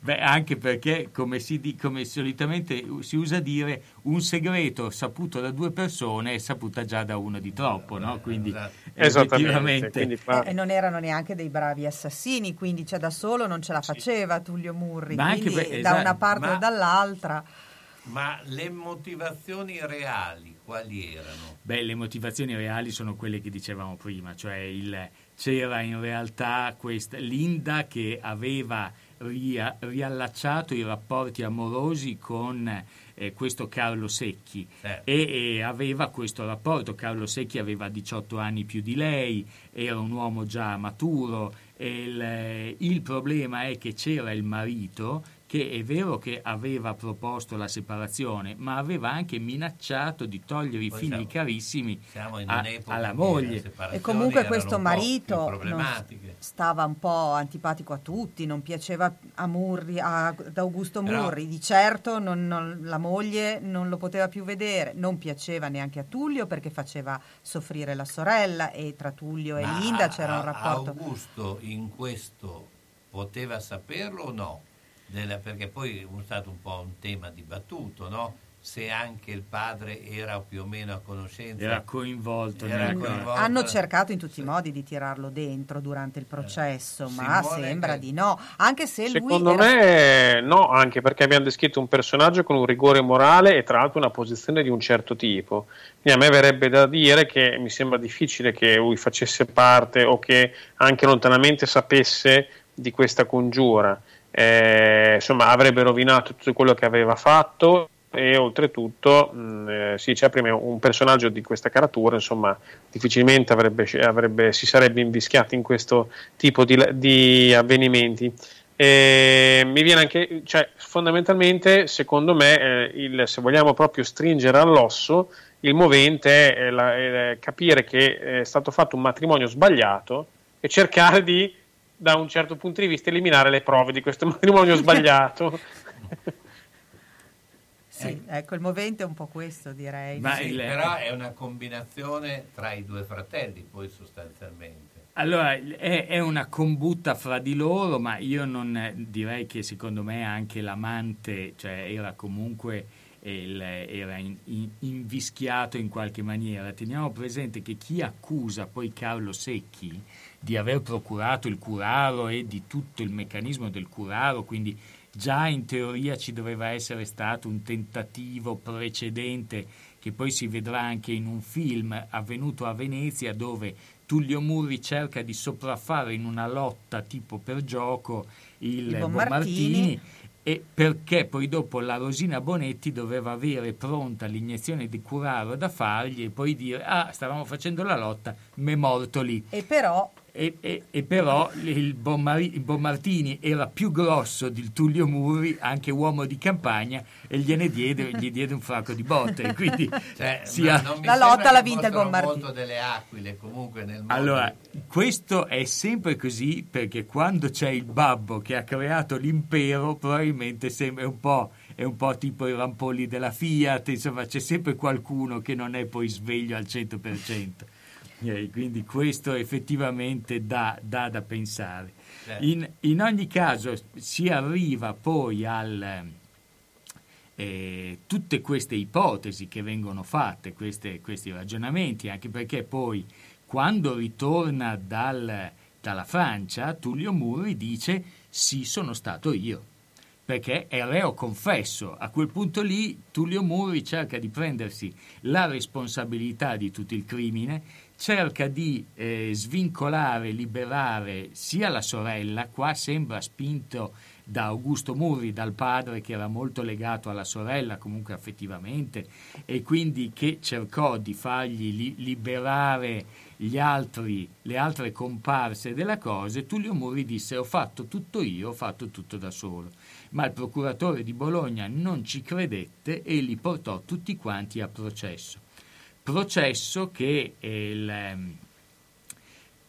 Beh, anche perché, come, si di- come solitamente si usa dire, un segreto saputo da due persone è saputa già da uno di troppo, no? Quindi, effettivamente... E non erano neanche dei bravi assassini, quindi cioè, da solo non ce la faceva Tullio Murri, Ma anche quindi per- da esatto, una parte ma- o dall'altra. Ma le motivazioni reali quali erano? Beh, le motivazioni reali sono quelle che dicevamo prima, cioè il, c'era in realtà questa Linda che aveva ria, riallacciato i rapporti amorosi con eh, questo Carlo Secchi Certo. e, e aveva questo rapporto. Carlo Secchi aveva 18 anni più di lei, era un uomo già maturo. E il, il problema è che c'era il marito che è vero che aveva proposto la separazione, ma aveva anche minacciato di togliere i figli siamo- carissimi siamo in a- un'epoca alla moglie. E comunque questo marito stava un po' antipatico a tutti, non piaceva a Murri, a- ad Augusto Però- Murri, di certo non- non- la moglie non lo poteva più vedere, non piaceva neanche a Tullio perché faceva soffrire la sorella e tra Tullio e Linda c'era un rapporto. Augusto in questo poteva saperlo o no? Della- perché poi è stato un po' un tema dibattuto, no? Se anche il padre era più o meno a conoscenza. Era coinvolto Era coinvolto. Hanno cercato in tutti i modi di tirarlo dentro durante il processo, ma Simone sembra che- di no, anche se Secondo lui era- me no, anche perché abbiamo descritto un personaggio con un rigore morale e tra l'altro una posizione di un certo tipo. Quindi a me verrebbe da dire che mi sembra difficile che lui facesse parte o che anche lontanamente sapesse di questa congiura. Eh, insomma, avrebbe rovinato tutto quello che aveva fatto e oltretutto, mh, eh, si dice prima, un personaggio di questa caratura, insomma, difficilmente avrebbe, avrebbe- si sarebbe invischiato in questo tipo di, di avvenimenti. E mi viene anche, cioè, fondamentalmente, secondo me, eh, il- se vogliamo proprio stringere all'osso, il movente è, la- è capire che è stato fatto un matrimonio sbagliato e cercare di, da un certo punto di vista, eliminare le prove di questo matrimonio sbagliato. Sì, ecco, il movente è un po' questo, direi. Ma Sì, il- però è una combinazione tra i due fratelli, poi sostanzialmente. Allora, è, è una combutta fra di loro, ma io non eh, direi che secondo me anche l'amante, cioè era comunque il- era in- in- invischiato in qualche maniera. Teniamo presente che chi accusa poi Carlo Secchi di aver procurato il curaro e di tutto il meccanismo del curaro, quindi già in teoria ci doveva essere stato un tentativo precedente che poi si vedrà anche in un film avvenuto a Venezia dove Tullio Murri cerca di sopraffare in una lotta tipo per gioco il, Il Bonmartini. e perché poi dopo la Rosina Bonetti doveva avere pronta l'iniezione di curaro da fargli e poi dire ah stavamo facendo la lotta, m'è morto lì. E però E, e- e però il Bonmari- il Bonmartini era più grosso di Tullio Murri, anche uomo di campagna, e gliene diede, gli diede un fracco di botte. e Quindi Cioè, sia- non mi La lotta l'ha vinta Bonmartini. molto delle aquile comunque nel mondo. Allora, questo è sempre così perché quando c'è il babbo che ha creato l'impero, probabilmente sembra un po', è un po' tipo i rampolli della Fiat, insomma c'è sempre qualcuno che non è poi sveglio al 100%. Eh, quindi questo effettivamente dà, dà da pensare. Certo. In, in ogni caso si arriva poi al... eh, tutte queste ipotesi che vengono fatte, queste- questi ragionamenti, anche perché poi quando ritorna dal- dalla Francia, Tullio Murri dice sì, sono stato io, perché è reo confesso. A quel punto lì Tullio Murri cerca di prendersi la responsabilità di tutto il crimine, cerca di eh, svincolare, liberare sia la sorella, qua sembra spinto da Augusto Murri, dal padre che era molto legato alla sorella, comunque affettivamente, e quindi che cercò di fargli li- liberare gli altri, le altre comparse della cosa, Tullio Murri disse ho fatto tutto io, ho fatto tutto da solo. Ma il procuratore di Bologna non ci credette e li portò tutti quanti a processo. Processo che il, ehm,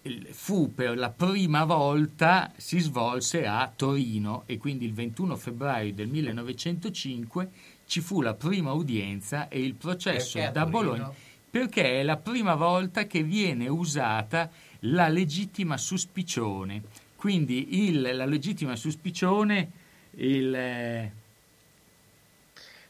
il- fu per la prima volta si svolse a Torino e quindi il 21 febbraio del 1905 ci fu la prima udienza e il processo da? Bologna perché è la prima volta che viene usata la legittima suspicione. Quindi il- la legittima suspicione il,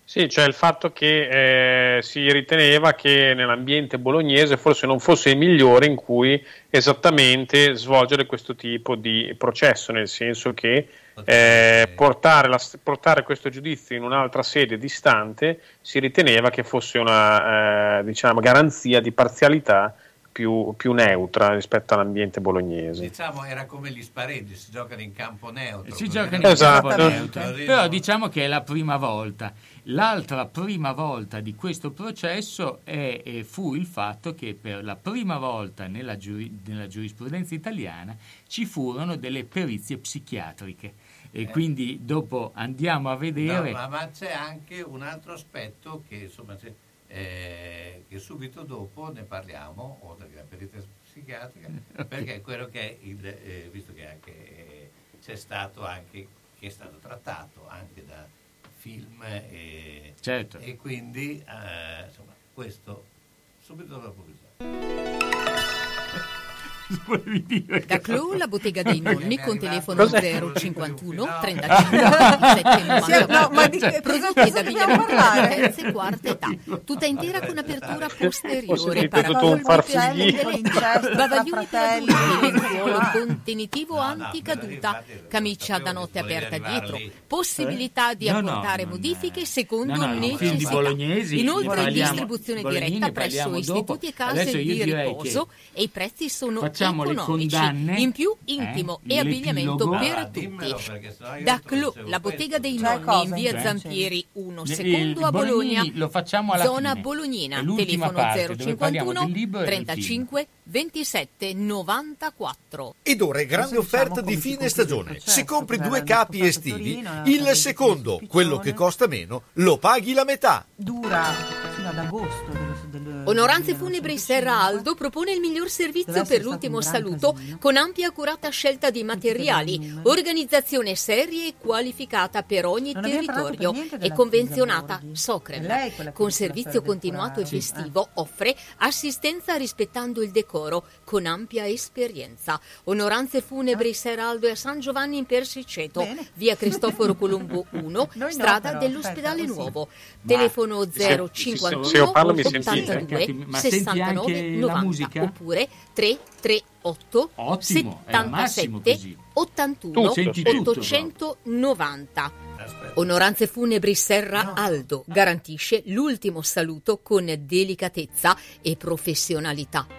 Sì, cioè il fatto che eh, si riteneva che nell'ambiente bolognese forse non fosse il migliore in cui esattamente svolgere questo tipo di processo, nel senso che eh, portare, la, portare, questo giudizio in un'altra sede distante si riteneva che fosse una eh, diciamo, garanzia di parzialità più, più, neutra rispetto all'ambiente bolognese. Diciamo era come gli spareggi, si giocano in campo neutro. Si giocano in esatto. campo neutro, però diciamo che è la prima volta. L'altra prima volta di questo processo è, è, fu il fatto che per la prima volta nella, giuri, nella giurisprudenza italiana ci furono delle perizie psichiatriche e eh. quindi dopo andiamo a vedere... No, ma, ma, c'è anche un altro aspetto che, insomma, eh, che subito dopo ne parliamo, oltre che la perizia psichiatrica, perché è quello che è il, eh, visto che anche, eh, c'è stato anche, che è stato trattato anche da film e, certo. e quindi eh, insomma, questo subito dopo la pubblicità. volevi dire? Da Clou, la bottega dei nonni con telefono 051 35 27 90 ma di che prodotti da Villa terza e quarta età. Tutta intera con apertura posteriore paracolpi bavaglioni lenzuolo contenitivo anticaduta camicia da notte aperta dietro. Possibilità di apportare modifiche secondo necessità. inoltre distribuzione diretta presso istituti e case di riposo e i prezzi sono facciamo le condanne. In più intimo eh, e abbigliamento per ah, tutti. Da Clou, la bottega dei cioè, nonni in via Zampieri 1, secondo a Bologna. Lo facciamo alla Zona fine. Bolognina, telefono parte, 051 35 27 94. Ed ora grande offerta di fine stagione. Certo, Se compri due capi estivi, il secondo, quello che costa meno, lo paghi la metà. Dura fino ad agosto. Onoranze Funebri Serra Aldo propone il miglior servizio per l'ultimo saluto con ampia e accurata scelta di materiali, organizzazione seria e qualificata per ogni territorio e convenzionata Socrem. Con servizio continuato e festivo offre assistenza rispettando il decoro con ampia esperienza. Onoranze Funebri Serra Aldo e San Giovanni in Persiceto, via Cristoforo Colombo 1, strada dell'ospedale Nuovo. Telefono 051 82 69 90 oppure 338 Ottimo, 77 81 890. Onoranze Funebri Serra Aldo garantisce l'ultimo saluto con delicatezza e professionalità.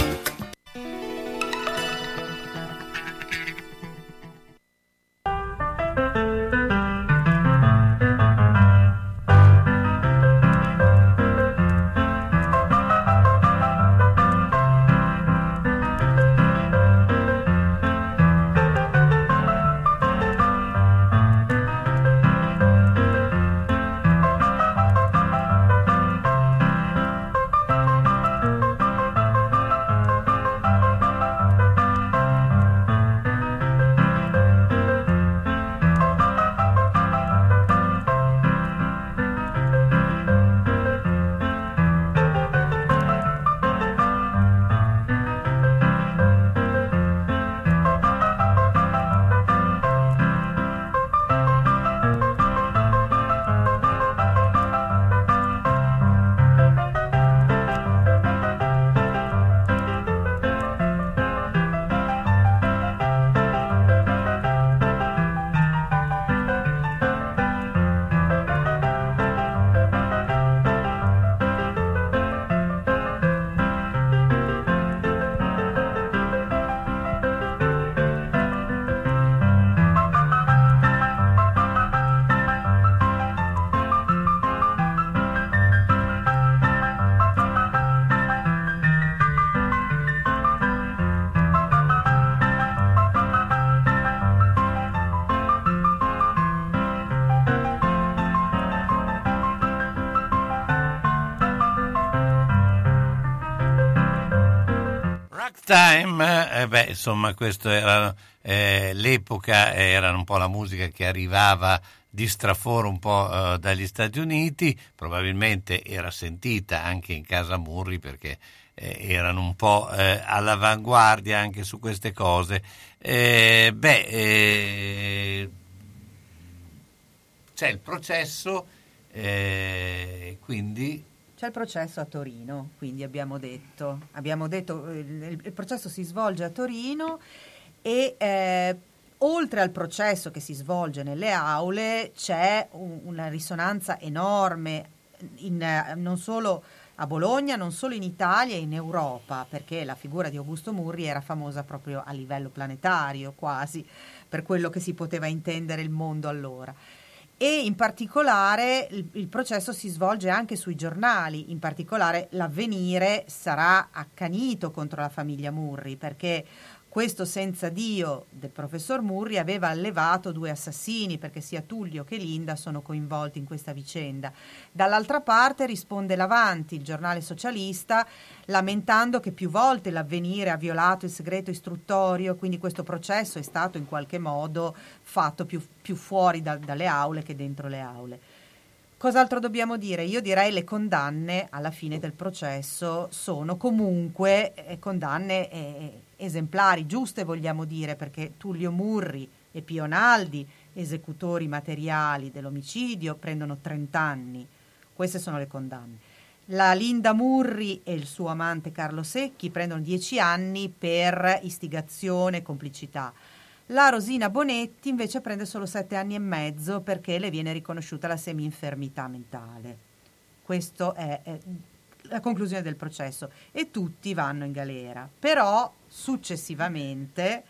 Time, eh, beh, insomma, questa era eh, l'epoca, era un po' la musica che arrivava di straforo un po' eh, dagli Stati Uniti, probabilmente era sentita anche in casa Murri perché eh, erano un po' eh, all'avanguardia anche su queste cose. Eh, beh, eh, c'è il processo, quindi C'è il processo a Torino, quindi abbiamo detto, abbiamo detto il, il processo si svolge a Torino e eh, oltre al processo che si svolge nelle aule c'è un- una risonanza enorme in, eh, non solo a Bologna, non solo in Italia e in Europa, perché la figura di Augusto Murri era famosa proprio a livello planetario quasi, per quello che si poteva intendere il mondo allora. E in particolare il, il processo si svolge anche sui giornali, in particolare l'avvenire sarà accanito contro la famiglia Murri, perché questo senza Dio del professor Murri aveva allevato due assassini, perché sia Tullio che Linda sono coinvolti in questa vicenda. Dall'altra parte risponde l'Avanti, il giornale socialista, lamentando che più volte l'avvenire ha violato il segreto istruttorio, quindi questo processo è stato in qualche modo fatto più, più fuori da- dalle aule che dentro le aule. Cos'altro dobbiamo dire? Io direi le condanne alla fine del processo sono comunque eh, condanne eh, esemplari, giuste vogliamo dire, perché Tullio Murri e Pio Naldi, esecutori materiali dell'omicidio, prendono 30 anni. Queste sono le condanne. La Linda Murri e il suo amante Carlo Secchi prendono 10 anni per istigazione e complicità. La Rosina Bonetti invece prende solo sette anni e mezzo perché le viene riconosciuta la semi-infermità mentale. Questa è, è la conclusione del processo e tutti vanno in galera. Però successivamente,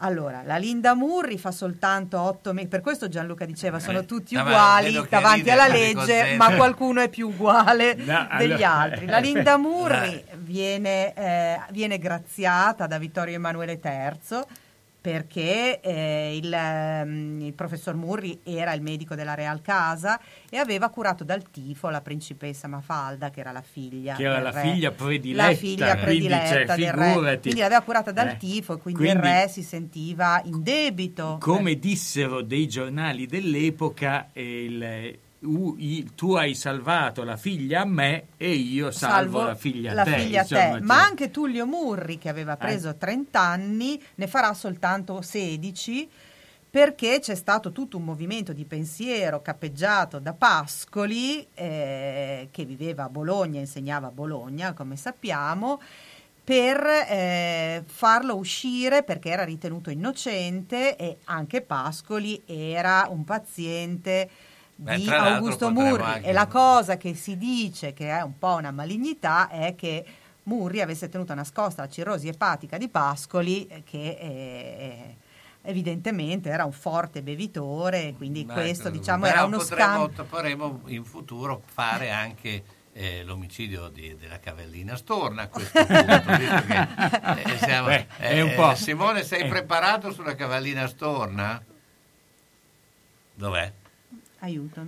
allora, la Linda Murri fa soltanto otto mesi, per questo Gianluca diceva sono Eh, tutti no, uguali che davanti alla legge, ma qualcuno è più uguale No, degli allora- altri. La Linda Murri Eh. viene, eh, viene graziata da Vittorio Emanuele III perché eh, il, ehm, il professor Murri era il medico della Real Casa e aveva curato dal tifo la principessa Mafalda, che era la figlia. Che era la re. figlia prediletta, La figlia quindi, prediletta cioè, del re. figurati. Quindi l'aveva curata dal Eh. tifo e quindi, Quindi- il re si sentiva in debito. Come dissero dei giornali dell'epoca, il- tu hai salvato la figlia a me e io salvo, la figlia a la te. figlia a te. insomma, Ma cioè- anche Tullio Murri, che aveva preso 30 anni, ne farà soltanto 16 perché c'è stato tutto un movimento di pensiero cappeggiato da Pascoli, eh, che viveva a Bologna, insegnava a Bologna, come sappiamo, per eh, farlo uscire perché era ritenuto innocente e anche Pascoli era un paziente Beh, di Augusto Murri anche- e la cosa che si dice che è un po' una malignità è che Murri avesse tenuto nascosta la cirrosi epatica di Pascoli eh, che eh, evidentemente era un forte bevitore quindi Ma questo ecco, diciamo era uno potremmo, scambio potremmo in futuro fare anche eh, l'omicidio di- della cavellina Storna a questo punto che, eh, siamo- Beh, è eh, un po'. Simone sei Eh. preparato sulla cavallina Storna? dov'è? Aiuto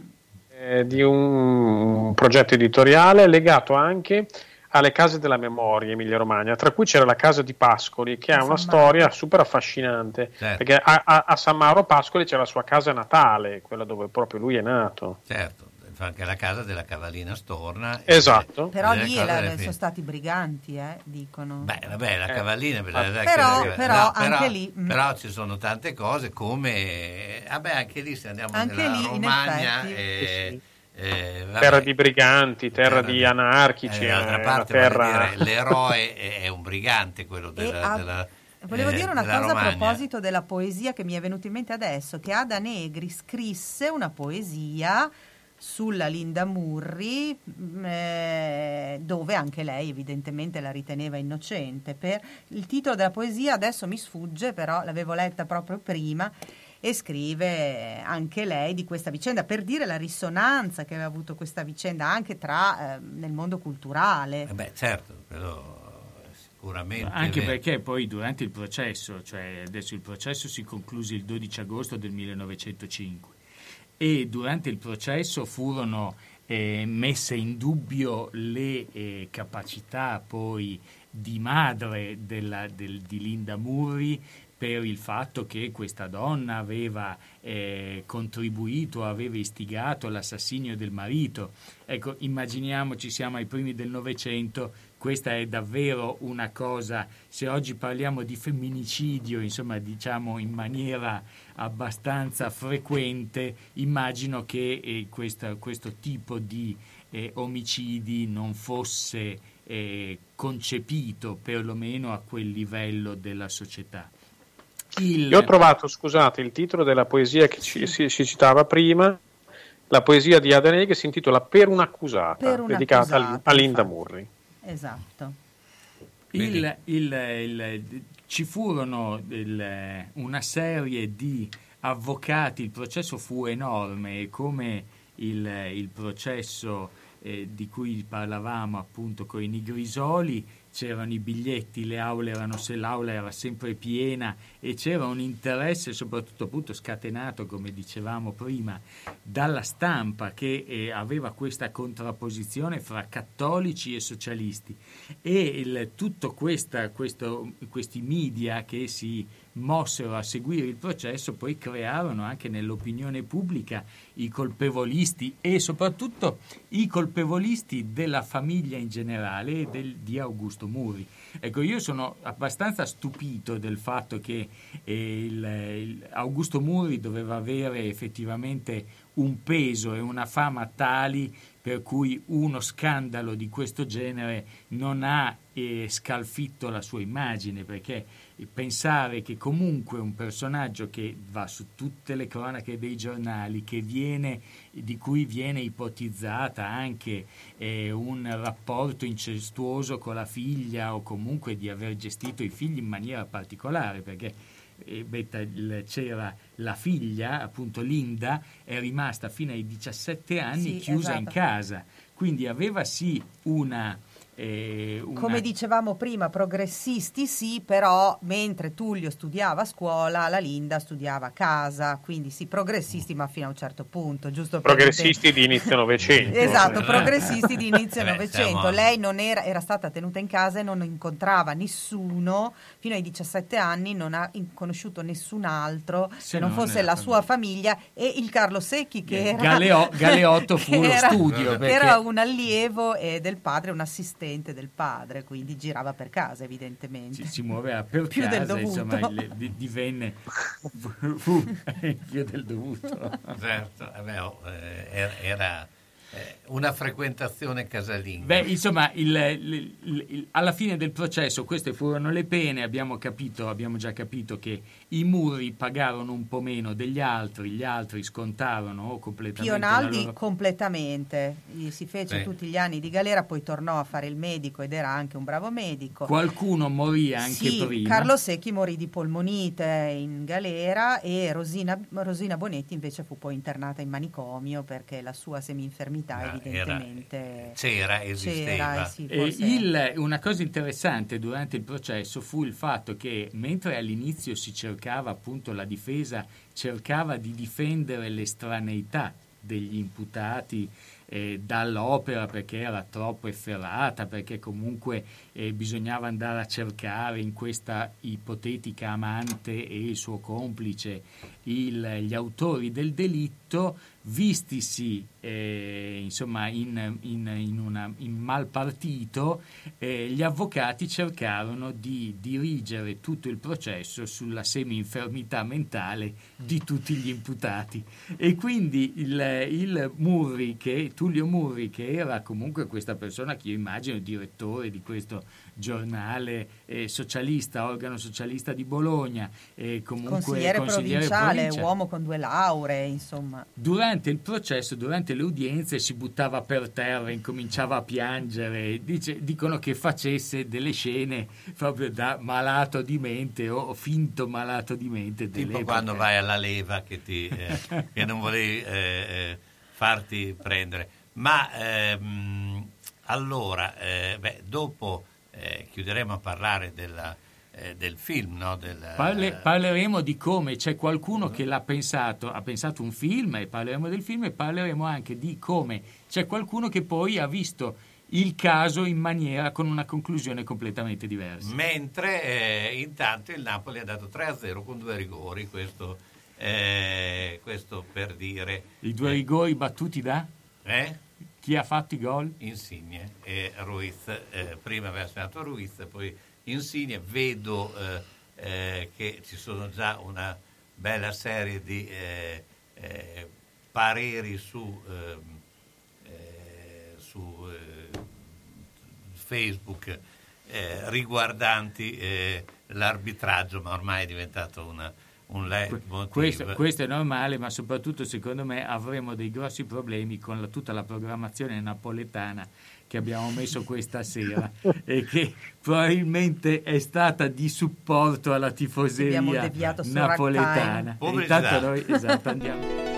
eh, di un progetto editoriale legato anche alle case della memoria Emilia Romagna, tra cui c'era la casa di Pascoli, che ha una storia super affascinante, Certo. perché a, a- a San Mauro Pascoli c'è la sua casa natale, quella dove proprio lui è nato. certo fa anche la casa della cavallina Storna Esatto. però lì la- sono figlie. stati briganti eh, dicono Beh, vabbè, la cavallina per- Però- che- però anche lì, mm. però ci sono tante cose come vabbè, anche lì se andiamo Anche nella lì, in Romagna effetti. eh, eh, vabbè, Terra di briganti, terra, di anarchici, eh, d'altra eh, parte terra... dire, l'eroe è, è un brigante quello della, a- della- Volevo eh, dire una cosa a Romagna. proposito della poesia che mi è venuta in mente adesso, che Ada Negri scrisse una poesia sulla Linda Murri, mh, eh, dove anche lei evidentemente la riteneva innocente. Per il titolo della poesia adesso mi sfugge, però l'avevo letta proprio prima e scrive anche lei di questa vicenda per dire la risonanza che aveva avuto questa vicenda anche tra eh, nel mondo culturale. Eh beh, certo, però sicuramente Anche perché poi durante il processo, cioè adesso il processo si concluse il 12 agosto del 1905 e durante il processo furono eh, messe in dubbio le eh, capacità poi di madre della- del- di Linda Murri per il fatto che questa donna aveva eh, contribuito, aveva istigato l'assassinio del marito. Ecco, immaginiamoci, siamo ai primi del Novecento, questa è davvero una cosa, se oggi parliamo di femminicidio, insomma, diciamo in maniera abbastanza frequente, immagino che eh, questa, questo tipo di eh, omicidi non fosse eh, concepito perlomeno a quel livello della società. Il... Io ho trovato, scusate, il titolo della poesia che ci, si, si, citava prima, la poesia di Adenei che si intitola Per un'accusata, per dedicata a Linda Murri. Esatto. Il, il, il, ci furono una serie di avvocati, il processo fu enorme e come il, processo eh, di cui parlavamo appunto con i Nigrisoli c'erano i biglietti, le aule erano, se l'aula era sempre piena e c'era un interesse soprattutto appunto scatenato, come dicevamo prima, dalla stampa che eh, aveva questa contrapposizione fra cattolici e socialisti. E questo, questi media che si mossero a seguire il processo poi crearono anche nell'opinione pubblica i colpevolisti e soprattutto i colpevolisti della famiglia in generale e del, di Augusto Muri. Ecco, io sono abbastanza stupito del fatto che eh, il, il Augusto Muri doveva avere effettivamente un peso e una fama tali per cui uno scandalo di questo genere non ha eh, scalfitto la sua immagine, perché pensare che comunque un personaggio che va su tutte le cronache dei giornali, viene, di cui viene ipotizzata anche eh, un rapporto incestuoso con la figlia o comunque di aver gestito i figli in maniera particolare, perché eh, c'era la figlia, appunto Linda, è rimasta fino ai 17 anni sì, chiusa esatto. in casa, quindi aveva sì una una... Come dicevamo prima, progressisti sì, però mentre Tullio studiava a scuola, la Linda studiava a casa, quindi sì, progressisti ma fino a un certo punto, giusto? Progressisti di inizio Novecento. esatto, progressisti di inizio Novecento. Lei non era, era, stata tenuta in casa e non incontrava nessuno, fino ai 17 anni non ha conosciuto nessun altro, se non, non fosse la sua famiglia e il Carlo Secchi che era... Galeo, Galeotto fu lo studio. Perché... Era un allievo del padre, un assistente assistente del padre, quindi girava per casa evidentemente. Si, si muoveva per più casa, del dovuto. insomma, il, divenne fu, più del dovuto. Certo, eh oh, eh, era eh, una frequentazione casalinga. Beh, insomma, il, il, il, alla fine del processo queste furono le pene, abbiamo, capito, abbiamo già capito che i muri pagarono un po' meno degli altri, gli altri scontarono completamente. Pionaldi loro... completamente, si fece Beh. tutti gli anni di galera, poi tornò a fare il medico ed era anche un bravo medico. Qualcuno morì anche sì, prima. Carlo Secchi morì di polmonite in galera e Rosina, Rosina Bonetti invece fu poi internata in manicomio perché la sua semi-infermità no, evidentemente era, c'era, esisteva. C'era, sì, il, una cosa interessante durante il processo fu il fatto che mentre all'inizio si cercava appunto la difesa, cercava di difendere l'estraneità degli imputati eh, dall'opera perché era troppo efferata, perché comunque eh, bisognava andare a cercare in questa ipotetica amante e il suo complice il, gli autori del delitto, vistisi eh, insomma in, in, in, una, in mal partito, eh, gli avvocati cercarono di dirigere tutto il processo sulla semi-infermità mentale di tutti gli imputati. E quindi il, il Murri, che, Tullio Murri, che era comunque questa persona che io immagino direttore di questo giornale eh, socialista, organo socialista di Bologna, eh, comunque consigliere, consigliere provinciale, provincia. uomo con due lauree, insomma. Durante il processo, durante le udienze si buttava per terra, incominciava a piangere, dice, dicono che facesse delle scene proprio da malato di mente o finto malato di mente. Tipo quando vai alla leva che, ti, eh, che non volevi eh, eh, farti prendere. Ma ehm, allora, eh, beh, dopo eh, chiuderemo a parlare della, eh, del film. No? Del, Parle, parleremo di come c'è qualcuno che l'ha pensato, ha pensato un film e parleremo del film e parleremo anche di come c'è qualcuno che poi ha visto il caso in maniera con una conclusione completamente diversa. Mentre eh, intanto il Napoli ha dato 3-0 con due rigori, questo, eh, questo per dire... I due rigori battuti da? Eh? Chi ha fatto i gol? Insigne e Ruiz. Eh, prima aveva segnato Ruiz, poi Insigne. Vedo eh, eh, che ci sono già una bella serie di eh, eh, pareri su, ehm, eh, su Facebook riguardanti l'arbitraggio, ma ormai è diventato una, un leitmotiv. Questo, questo, è normale, ma soprattutto secondo me avremo dei grossi problemi con la, tutta la programmazione napoletana che abbiamo messo questa sera e che probabilmente è stata di supporto alla tifoseria napoletana. Intanto noi esatto, andiamo.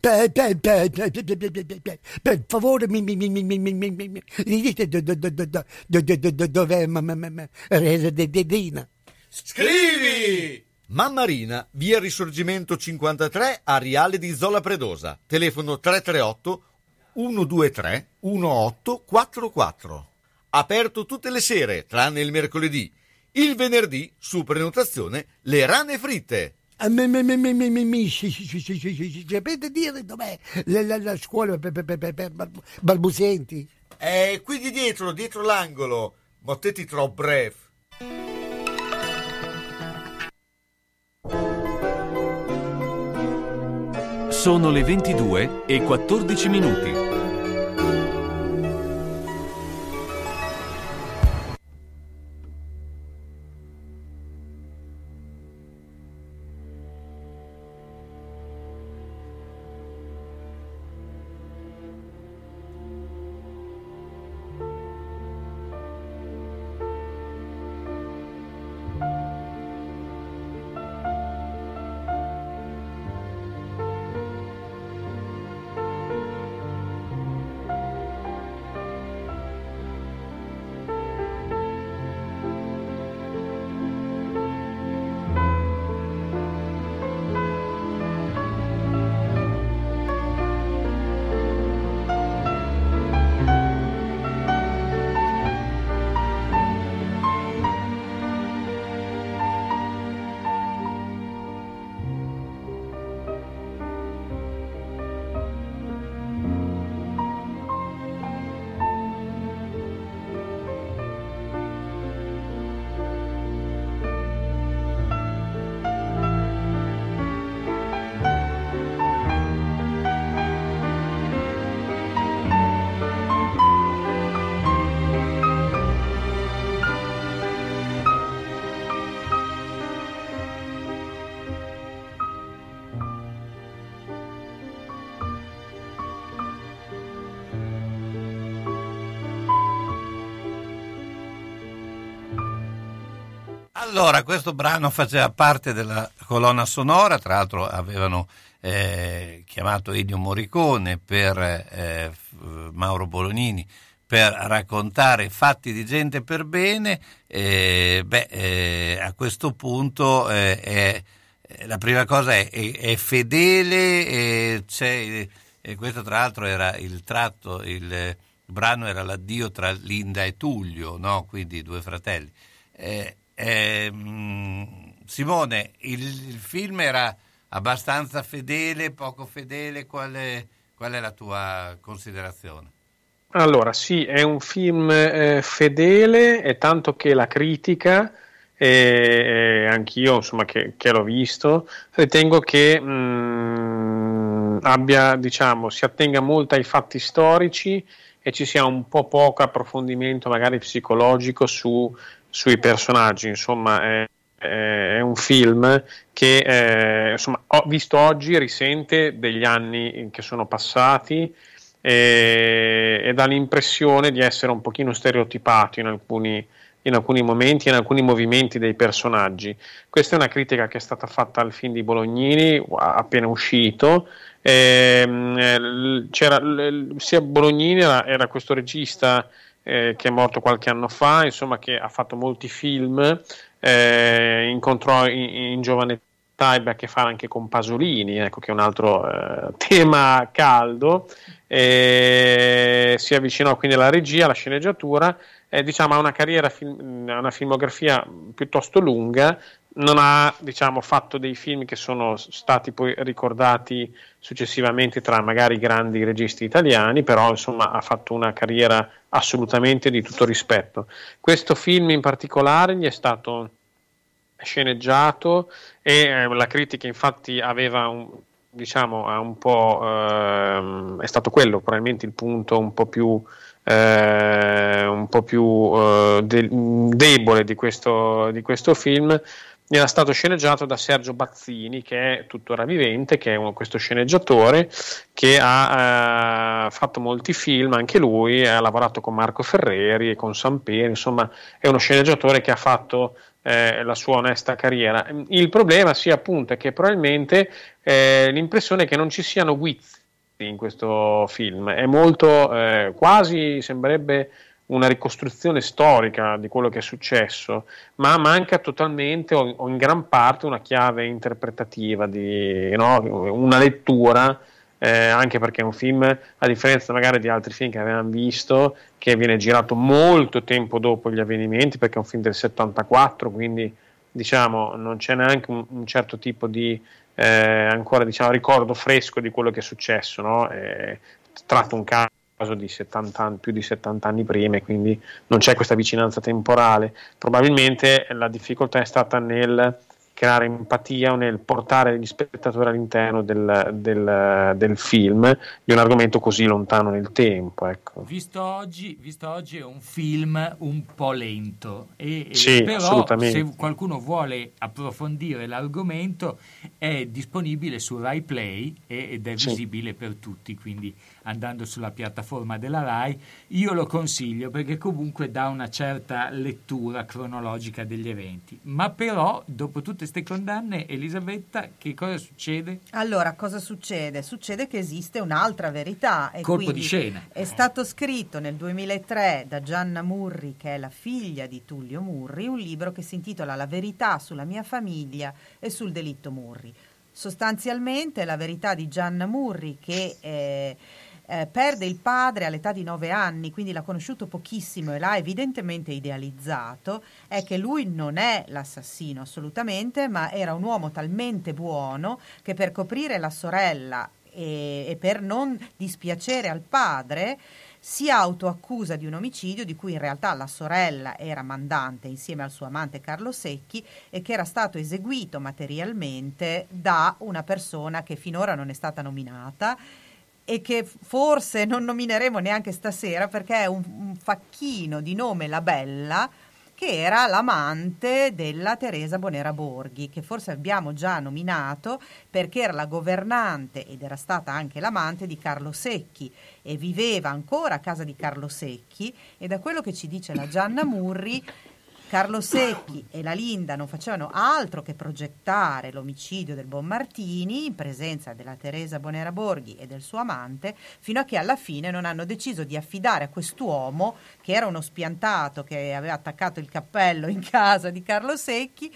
Per, per, per, per favore, mi, mi, mi, mi, mi, mi, mi, mi dite dov'è Redina. Scrivi! Mammarina, via Risorgimento 53, Ariale di Zola Predosa. Telefono 338 123 1844. Aperto tutte le sere, tranne il mercoledì. Il venerdì, su prenotazione, le rane fritte. Sapete dire dov'è la, la, la scuola per, balbuzienti? È qui di dietro, dietro l'angolo. Ma te ti troppo breve. Sono le 22 e 14 minuti. Allora, questo brano faceva parte della colonna sonora, tra l'altro avevano eh, chiamato Ennio Morricone per eh, Mauro Bolognini per raccontare fatti di gente per bene, eh, beh, eh, a questo punto eh, è, la prima cosa è, è, è fedele, e questo tra l'altro era il tratto, il brano era l'addio tra Linda e Tullio, no? quindi due fratelli. Eh, eh, Simone, il, il, film era abbastanza fedele, poco fedele, qual è, qual è la tua considerazione? Allora, sì, è un film eh, fedele, è tanto che la critica, e, e anch'io insomma, che, che, l'ho visto, ritengo che mh, mm, abbia, diciamo, si attenga molto ai fatti storici e ci sia un po' poco approfondimento magari psicologico su, sui personaggi, insomma è, è un film che eh, insomma, ho visto oggi risente degli anni che sono passati e, e dà l'impressione di essere un pochino stereotipato in alcuni, in alcuni momenti in alcuni movimenti dei personaggi. Questa è una critica che è stata fatta al film di Bolognini appena uscito. Eh, c'era, sia Bolognini era, era questo regista eh, che è morto qualche anno fa, insomma, che ha fatto molti film, eh, incontrò in, in giovane ebbe a che fare anche con Pasolini, ecco, che è un altro eh, tema caldo, si avvicinò quindi alla regia, alla sceneggiatura, diciamo, ha una carriera, film, una filmografia piuttosto lunga, non ha diciamo, fatto dei film che sono stati poi ricordati successivamente tra magari grandi registi italiani, però insomma ha fatto una carriera assolutamente di tutto rispetto. Questo film in particolare gli è stato sceneggiato e eh, la critica infatti aveva un, diciamo, un po', ehm, è stato quello probabilmente il punto un po' più, eh, un po più eh, de- debole di questo, di questo film era stato sceneggiato da Sergio Bazzini, che è tuttora vivente, che è uno, questo sceneggiatore che ha eh, fatto molti film, anche lui, ha lavorato con Marco Ferreri e con Sampieri, insomma è uno sceneggiatore che ha fatto eh, la sua onesta carriera. Il problema sì appunto è che probabilmente eh, l'impressione è che non ci siano guizzi in questo film, è molto eh, quasi sembrerebbe una ricostruzione storica di quello che è successo, ma manca totalmente o, o in gran parte una chiave interpretativa, di, no? una lettura, eh, anche perché è un film, a differenza magari di altri film che avevamo visto, che viene girato molto tempo dopo gli avvenimenti, perché è un film del 74, quindi diciamo non c'è neanche un, un certo tipo di eh, ancora diciamo, ricordo fresco di quello che è successo, no? eh, tratta un caso di 70 anni, più di 70 anni prima e quindi non c'è questa vicinanza temporale. Probabilmente la difficoltà è stata nel creare empatia o nel portare gli spettatori all'interno del, del, del, film di un argomento così lontano nel tempo. Ecco. Visto, oggi, visto oggi è un film un po' lento, e, sì, però se qualcuno vuole approfondire l'argomento è disponibile su Rai Play ed è visibile sì. per tutti, quindi andando sulla piattaforma della RAI, io lo consiglio perché comunque dà una certa lettura cronologica degli eventi. Ma però, dopo tutte queste condanne, Elisabetta, che cosa succede? Allora, cosa succede? Succede che esiste un'altra verità. E Colpo di scena. È stato scritto nel 2003 da Gianna Murri, che è la figlia di Tullio Murri, un libro che si intitola La verità sulla mia famiglia e sul delitto Murri. Sostanzialmente la verità di Gianna Murri che... Eh, eh, perde il padre all'età di nove anni, quindi l'ha conosciuto pochissimo e l'ha evidentemente idealizzato, è che lui non è l'assassino assolutamente, ma era un uomo talmente buono che per coprire la sorella e, e per non dispiacere al padre si autoaccusa di un omicidio di cui in realtà la sorella era mandante insieme al suo amante Carlo Secchi e che era stato eseguito materialmente da una persona che finora non è stata nominata e che forse non nomineremo neanche stasera perché è un, un facchino di nome La Bella che era l'amante della Teresa Bonera Borghi, che forse abbiamo già nominato perché era la governante ed era stata anche l'amante di Carlo Secchi e viveva ancora a casa di Carlo Secchi. E da quello che ci dice la Gianna Murri Carlo Secchi e la Linda non facevano altro che progettare l'omicidio del Bonmartini in presenza della Teresa Bonera Borghi e del suo amante, fino a che alla fine non hanno deciso di affidare a quest'uomo, che era uno spiantato che aveva attaccato il cappello in casa di Carlo Secchi,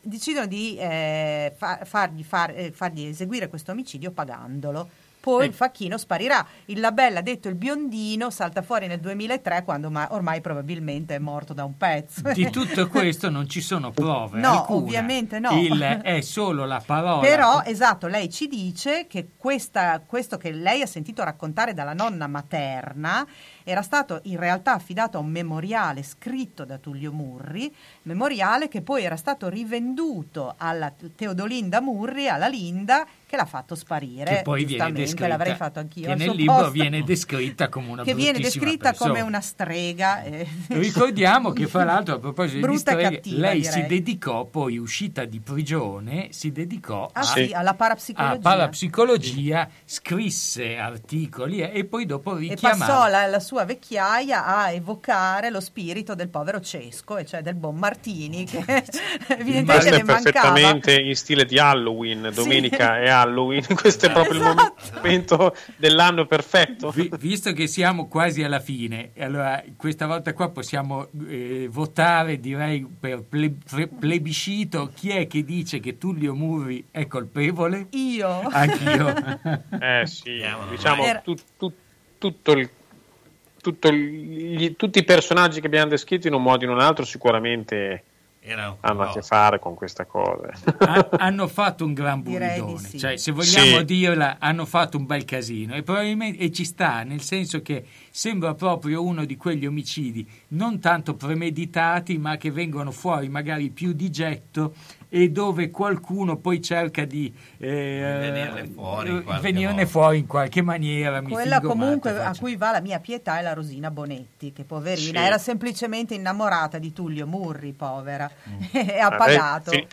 decidono di eh, fa- fargli, far- eh, fargli eseguire questo omicidio pagandolo poi il facchino sparirà. Il Labella, detto il biondino, salta fuori nel 2003 quando ma- ormai probabilmente è morto da un pezzo. Di tutto questo non ci sono prove. No, alcune. ovviamente no. Il, è solo la parola. Però, esatto, lei ci dice che questa- questo che lei ha sentito raccontare dalla nonna materna era stato in realtà affidato a un memoriale scritto da Tullio Murri, memoriale che poi era stato rivenduto alla Teodolinda Murri, alla Linda, che l'ha fatto sparire. che poi viene descritta, l'avrei fatto anch'io. che nel libro posto. viene descritta come una che viene descritta come persona. una strega. eh. Ricordiamo che fra l'altro a proposito Brutta e di streghe, cattiva, lei direi. si dedicò poi uscita di prigione, si dedicò Ah a, sì, alla parapsicologia. a parapsicologia, scrisse articoli e, e poi dopo e richiamava passò la, la sua vecchiaia a evocare lo spirito del povero Cesco, e cioè del buon Martini, che evidentemente è mancava. perfettamente in stile di Halloween, domenica è Halloween, questo è proprio Esatto. il momento dell'anno perfetto. Vi- visto che siamo quasi alla fine, allora questa volta qua possiamo eh, votare, direi per ple- pre- plebiscito, chi è che dice che Tullio Murri è colpevole? Io. Anch'io. Eh sì, diciamo tu- tu- tutto il- tutto gli- tutti i personaggi che abbiamo descritto in un modo o in un altro sicuramente Era un hanno a po'. che fare con questa cosa. Ha- hanno fatto un gran buridone, sì. cioè se vogliamo Sì. dirla hanno fatto un bel casino e probabilmente e ci sta nel senso che sembra proprio uno di quegli omicidi non tanto premeditati ma che vengono fuori magari più di getto e dove qualcuno poi cerca di eh, venirne fuori in qualche venirne fuori in qualche maniera Quella comunque matto, a cui va la mia pietà è la Rosina Bonetti, che poverina Sì. era semplicemente innamorata di Tullio Murri, povera, e ha pagato. È, fi-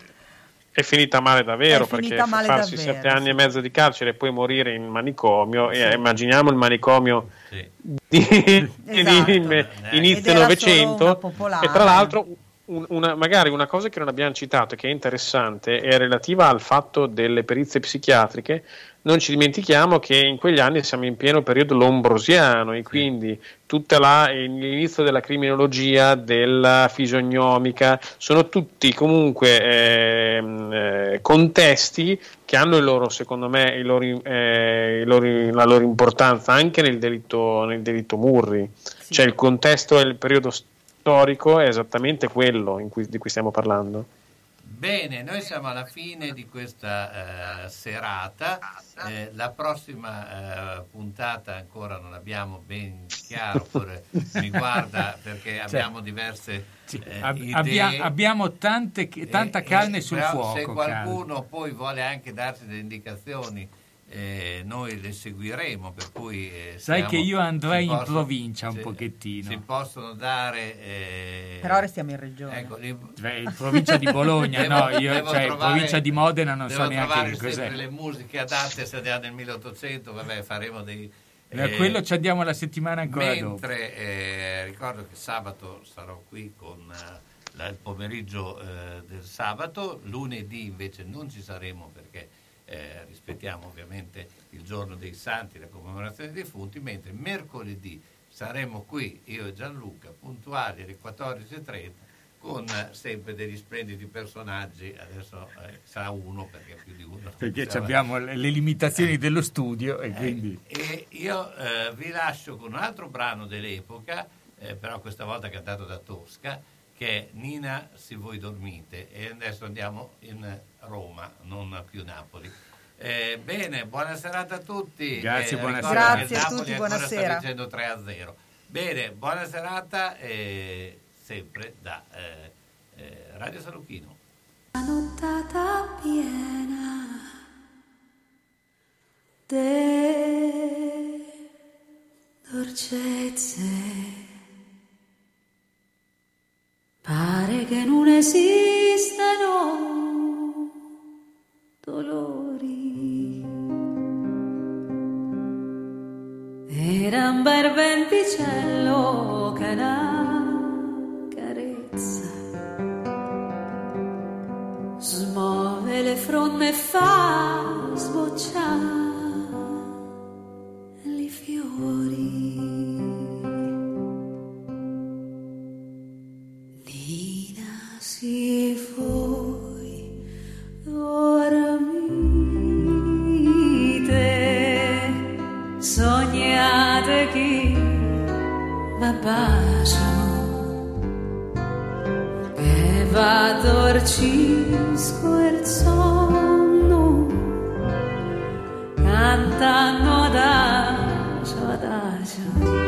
è finita male davvero È perché finita male farsi davvero, sette anni sì. e mezzo di carcere e poi morire in manicomio, eh, immaginiamo il manicomio Sì. di, Esatto. di- Ed inizio Novecento popolare. e tra l'altro una- magari una cosa che non abbiamo citato e che è interessante è relativa al fatto delle perizie psichiatriche. Non ci dimentichiamo che in quegli anni siamo in pieno periodo lombrosiano e quindi tutta la, l'inizio della criminologia, della fisiognomica, sono tutti comunque ehm, eh, contesti che hanno il loro, secondo me, loro, eh, loro- la loro importanza anche nel delitto, nel delitto Murri. Cioè il contesto e il periodo storico è esattamente quello in cui- di cui stiamo parlando. Bene, noi siamo alla fine di questa eh, serata. Eh, la prossima eh, puntata ancora non abbiamo ben chiaro, oppure mi guarda perché abbiamo diverse Sì, eh, ab- idee. abbia- abbiamo tante- tanta Eh, carne eh, sul fuoco Se qualcuno poi vuole anche darci delle indicazioni, eh, noi le seguiremo. Per cui, eh, sai siamo- che io andrei in possono- provincia un si- pochettino Si possono dare. eh, Però restiamo in regione. ecco, li- Cioè, in provincia di Bologna, Devo- no, io, cioè, in trovare- provincia di Modena non so neanche trovare che cos'è. sempre le musiche adatte se andiamo nel 1800, vabbè, faremo dei... Eh, eh, quello ci andiamo la settimana ancora dopo. Mentre eh, ricordo che sabato sarò qui con eh, la- il pomeriggio eh, del sabato, lunedì invece non ci saremo perché eh, rispettiamo ovviamente il giorno dei santi, la commemorazione dei defunti, mentre mercoledì saremo qui, io e Gianluca, puntuali alle 14.30 con eh, sempre degli splendidi personaggi, adesso eh, sarà uno perché più di uno. Perché abbiamo le limitazioni dello studio e quindi... e io eh, vi lascio con un altro brano dell'epoca, eh, però questa volta cantato da Tosca, che è Nina se voi dormite. E adesso andiamo in Roma, non più Napoli. Eh, bene, buona serata a tutti. Grazie, Eh, buonasera. Grazie a Napoli tutti, buonasera. Sta vincendo 3 a 0. Bene, buona serata e sempre da eh, eh, Radio Saluchino. nottata piena de dolcezze. Pare che non esistano dolori. Era un barventicello che la carezza, smuove le fronde e fa sbocciare i fiori. Va bacio e va dorcisco il sonno cantando adagio adagio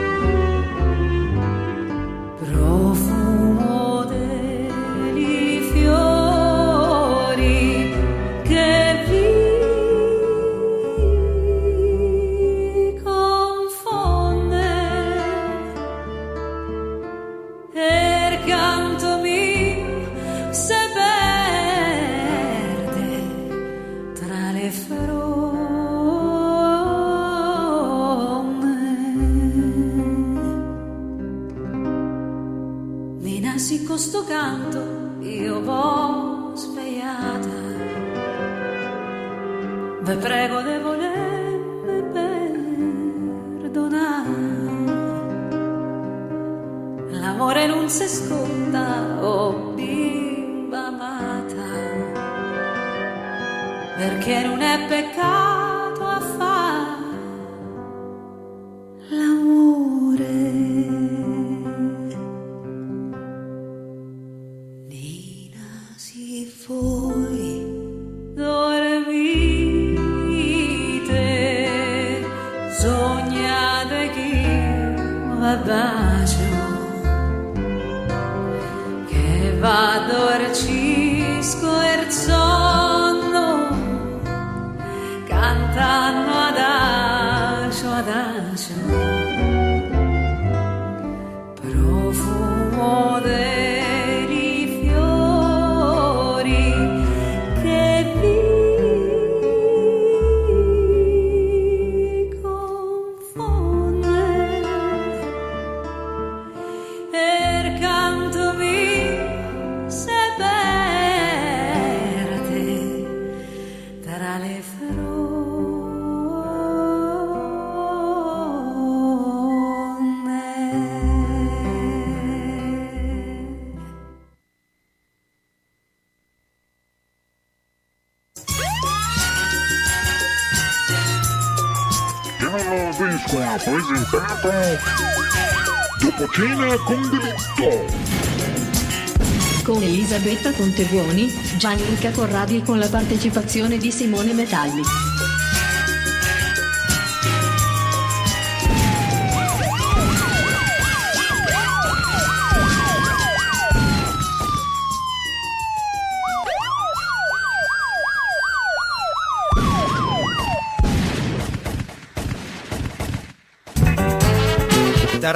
Elisabetta Contebuoni, Gianluca Corradi con la partecipazione di Simone Metalli.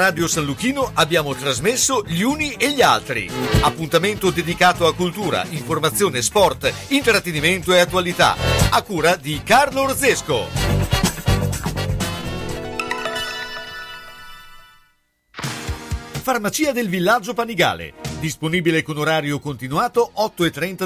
Radio San Luchino abbiamo trasmesso Gli Uni e gli Altri. Appuntamento dedicato a cultura, informazione, sport, intrattenimento e attualità. A cura di Carlo Orzesco. Farmacia del Villaggio Panigale. Disponibile con orario continuato 8.30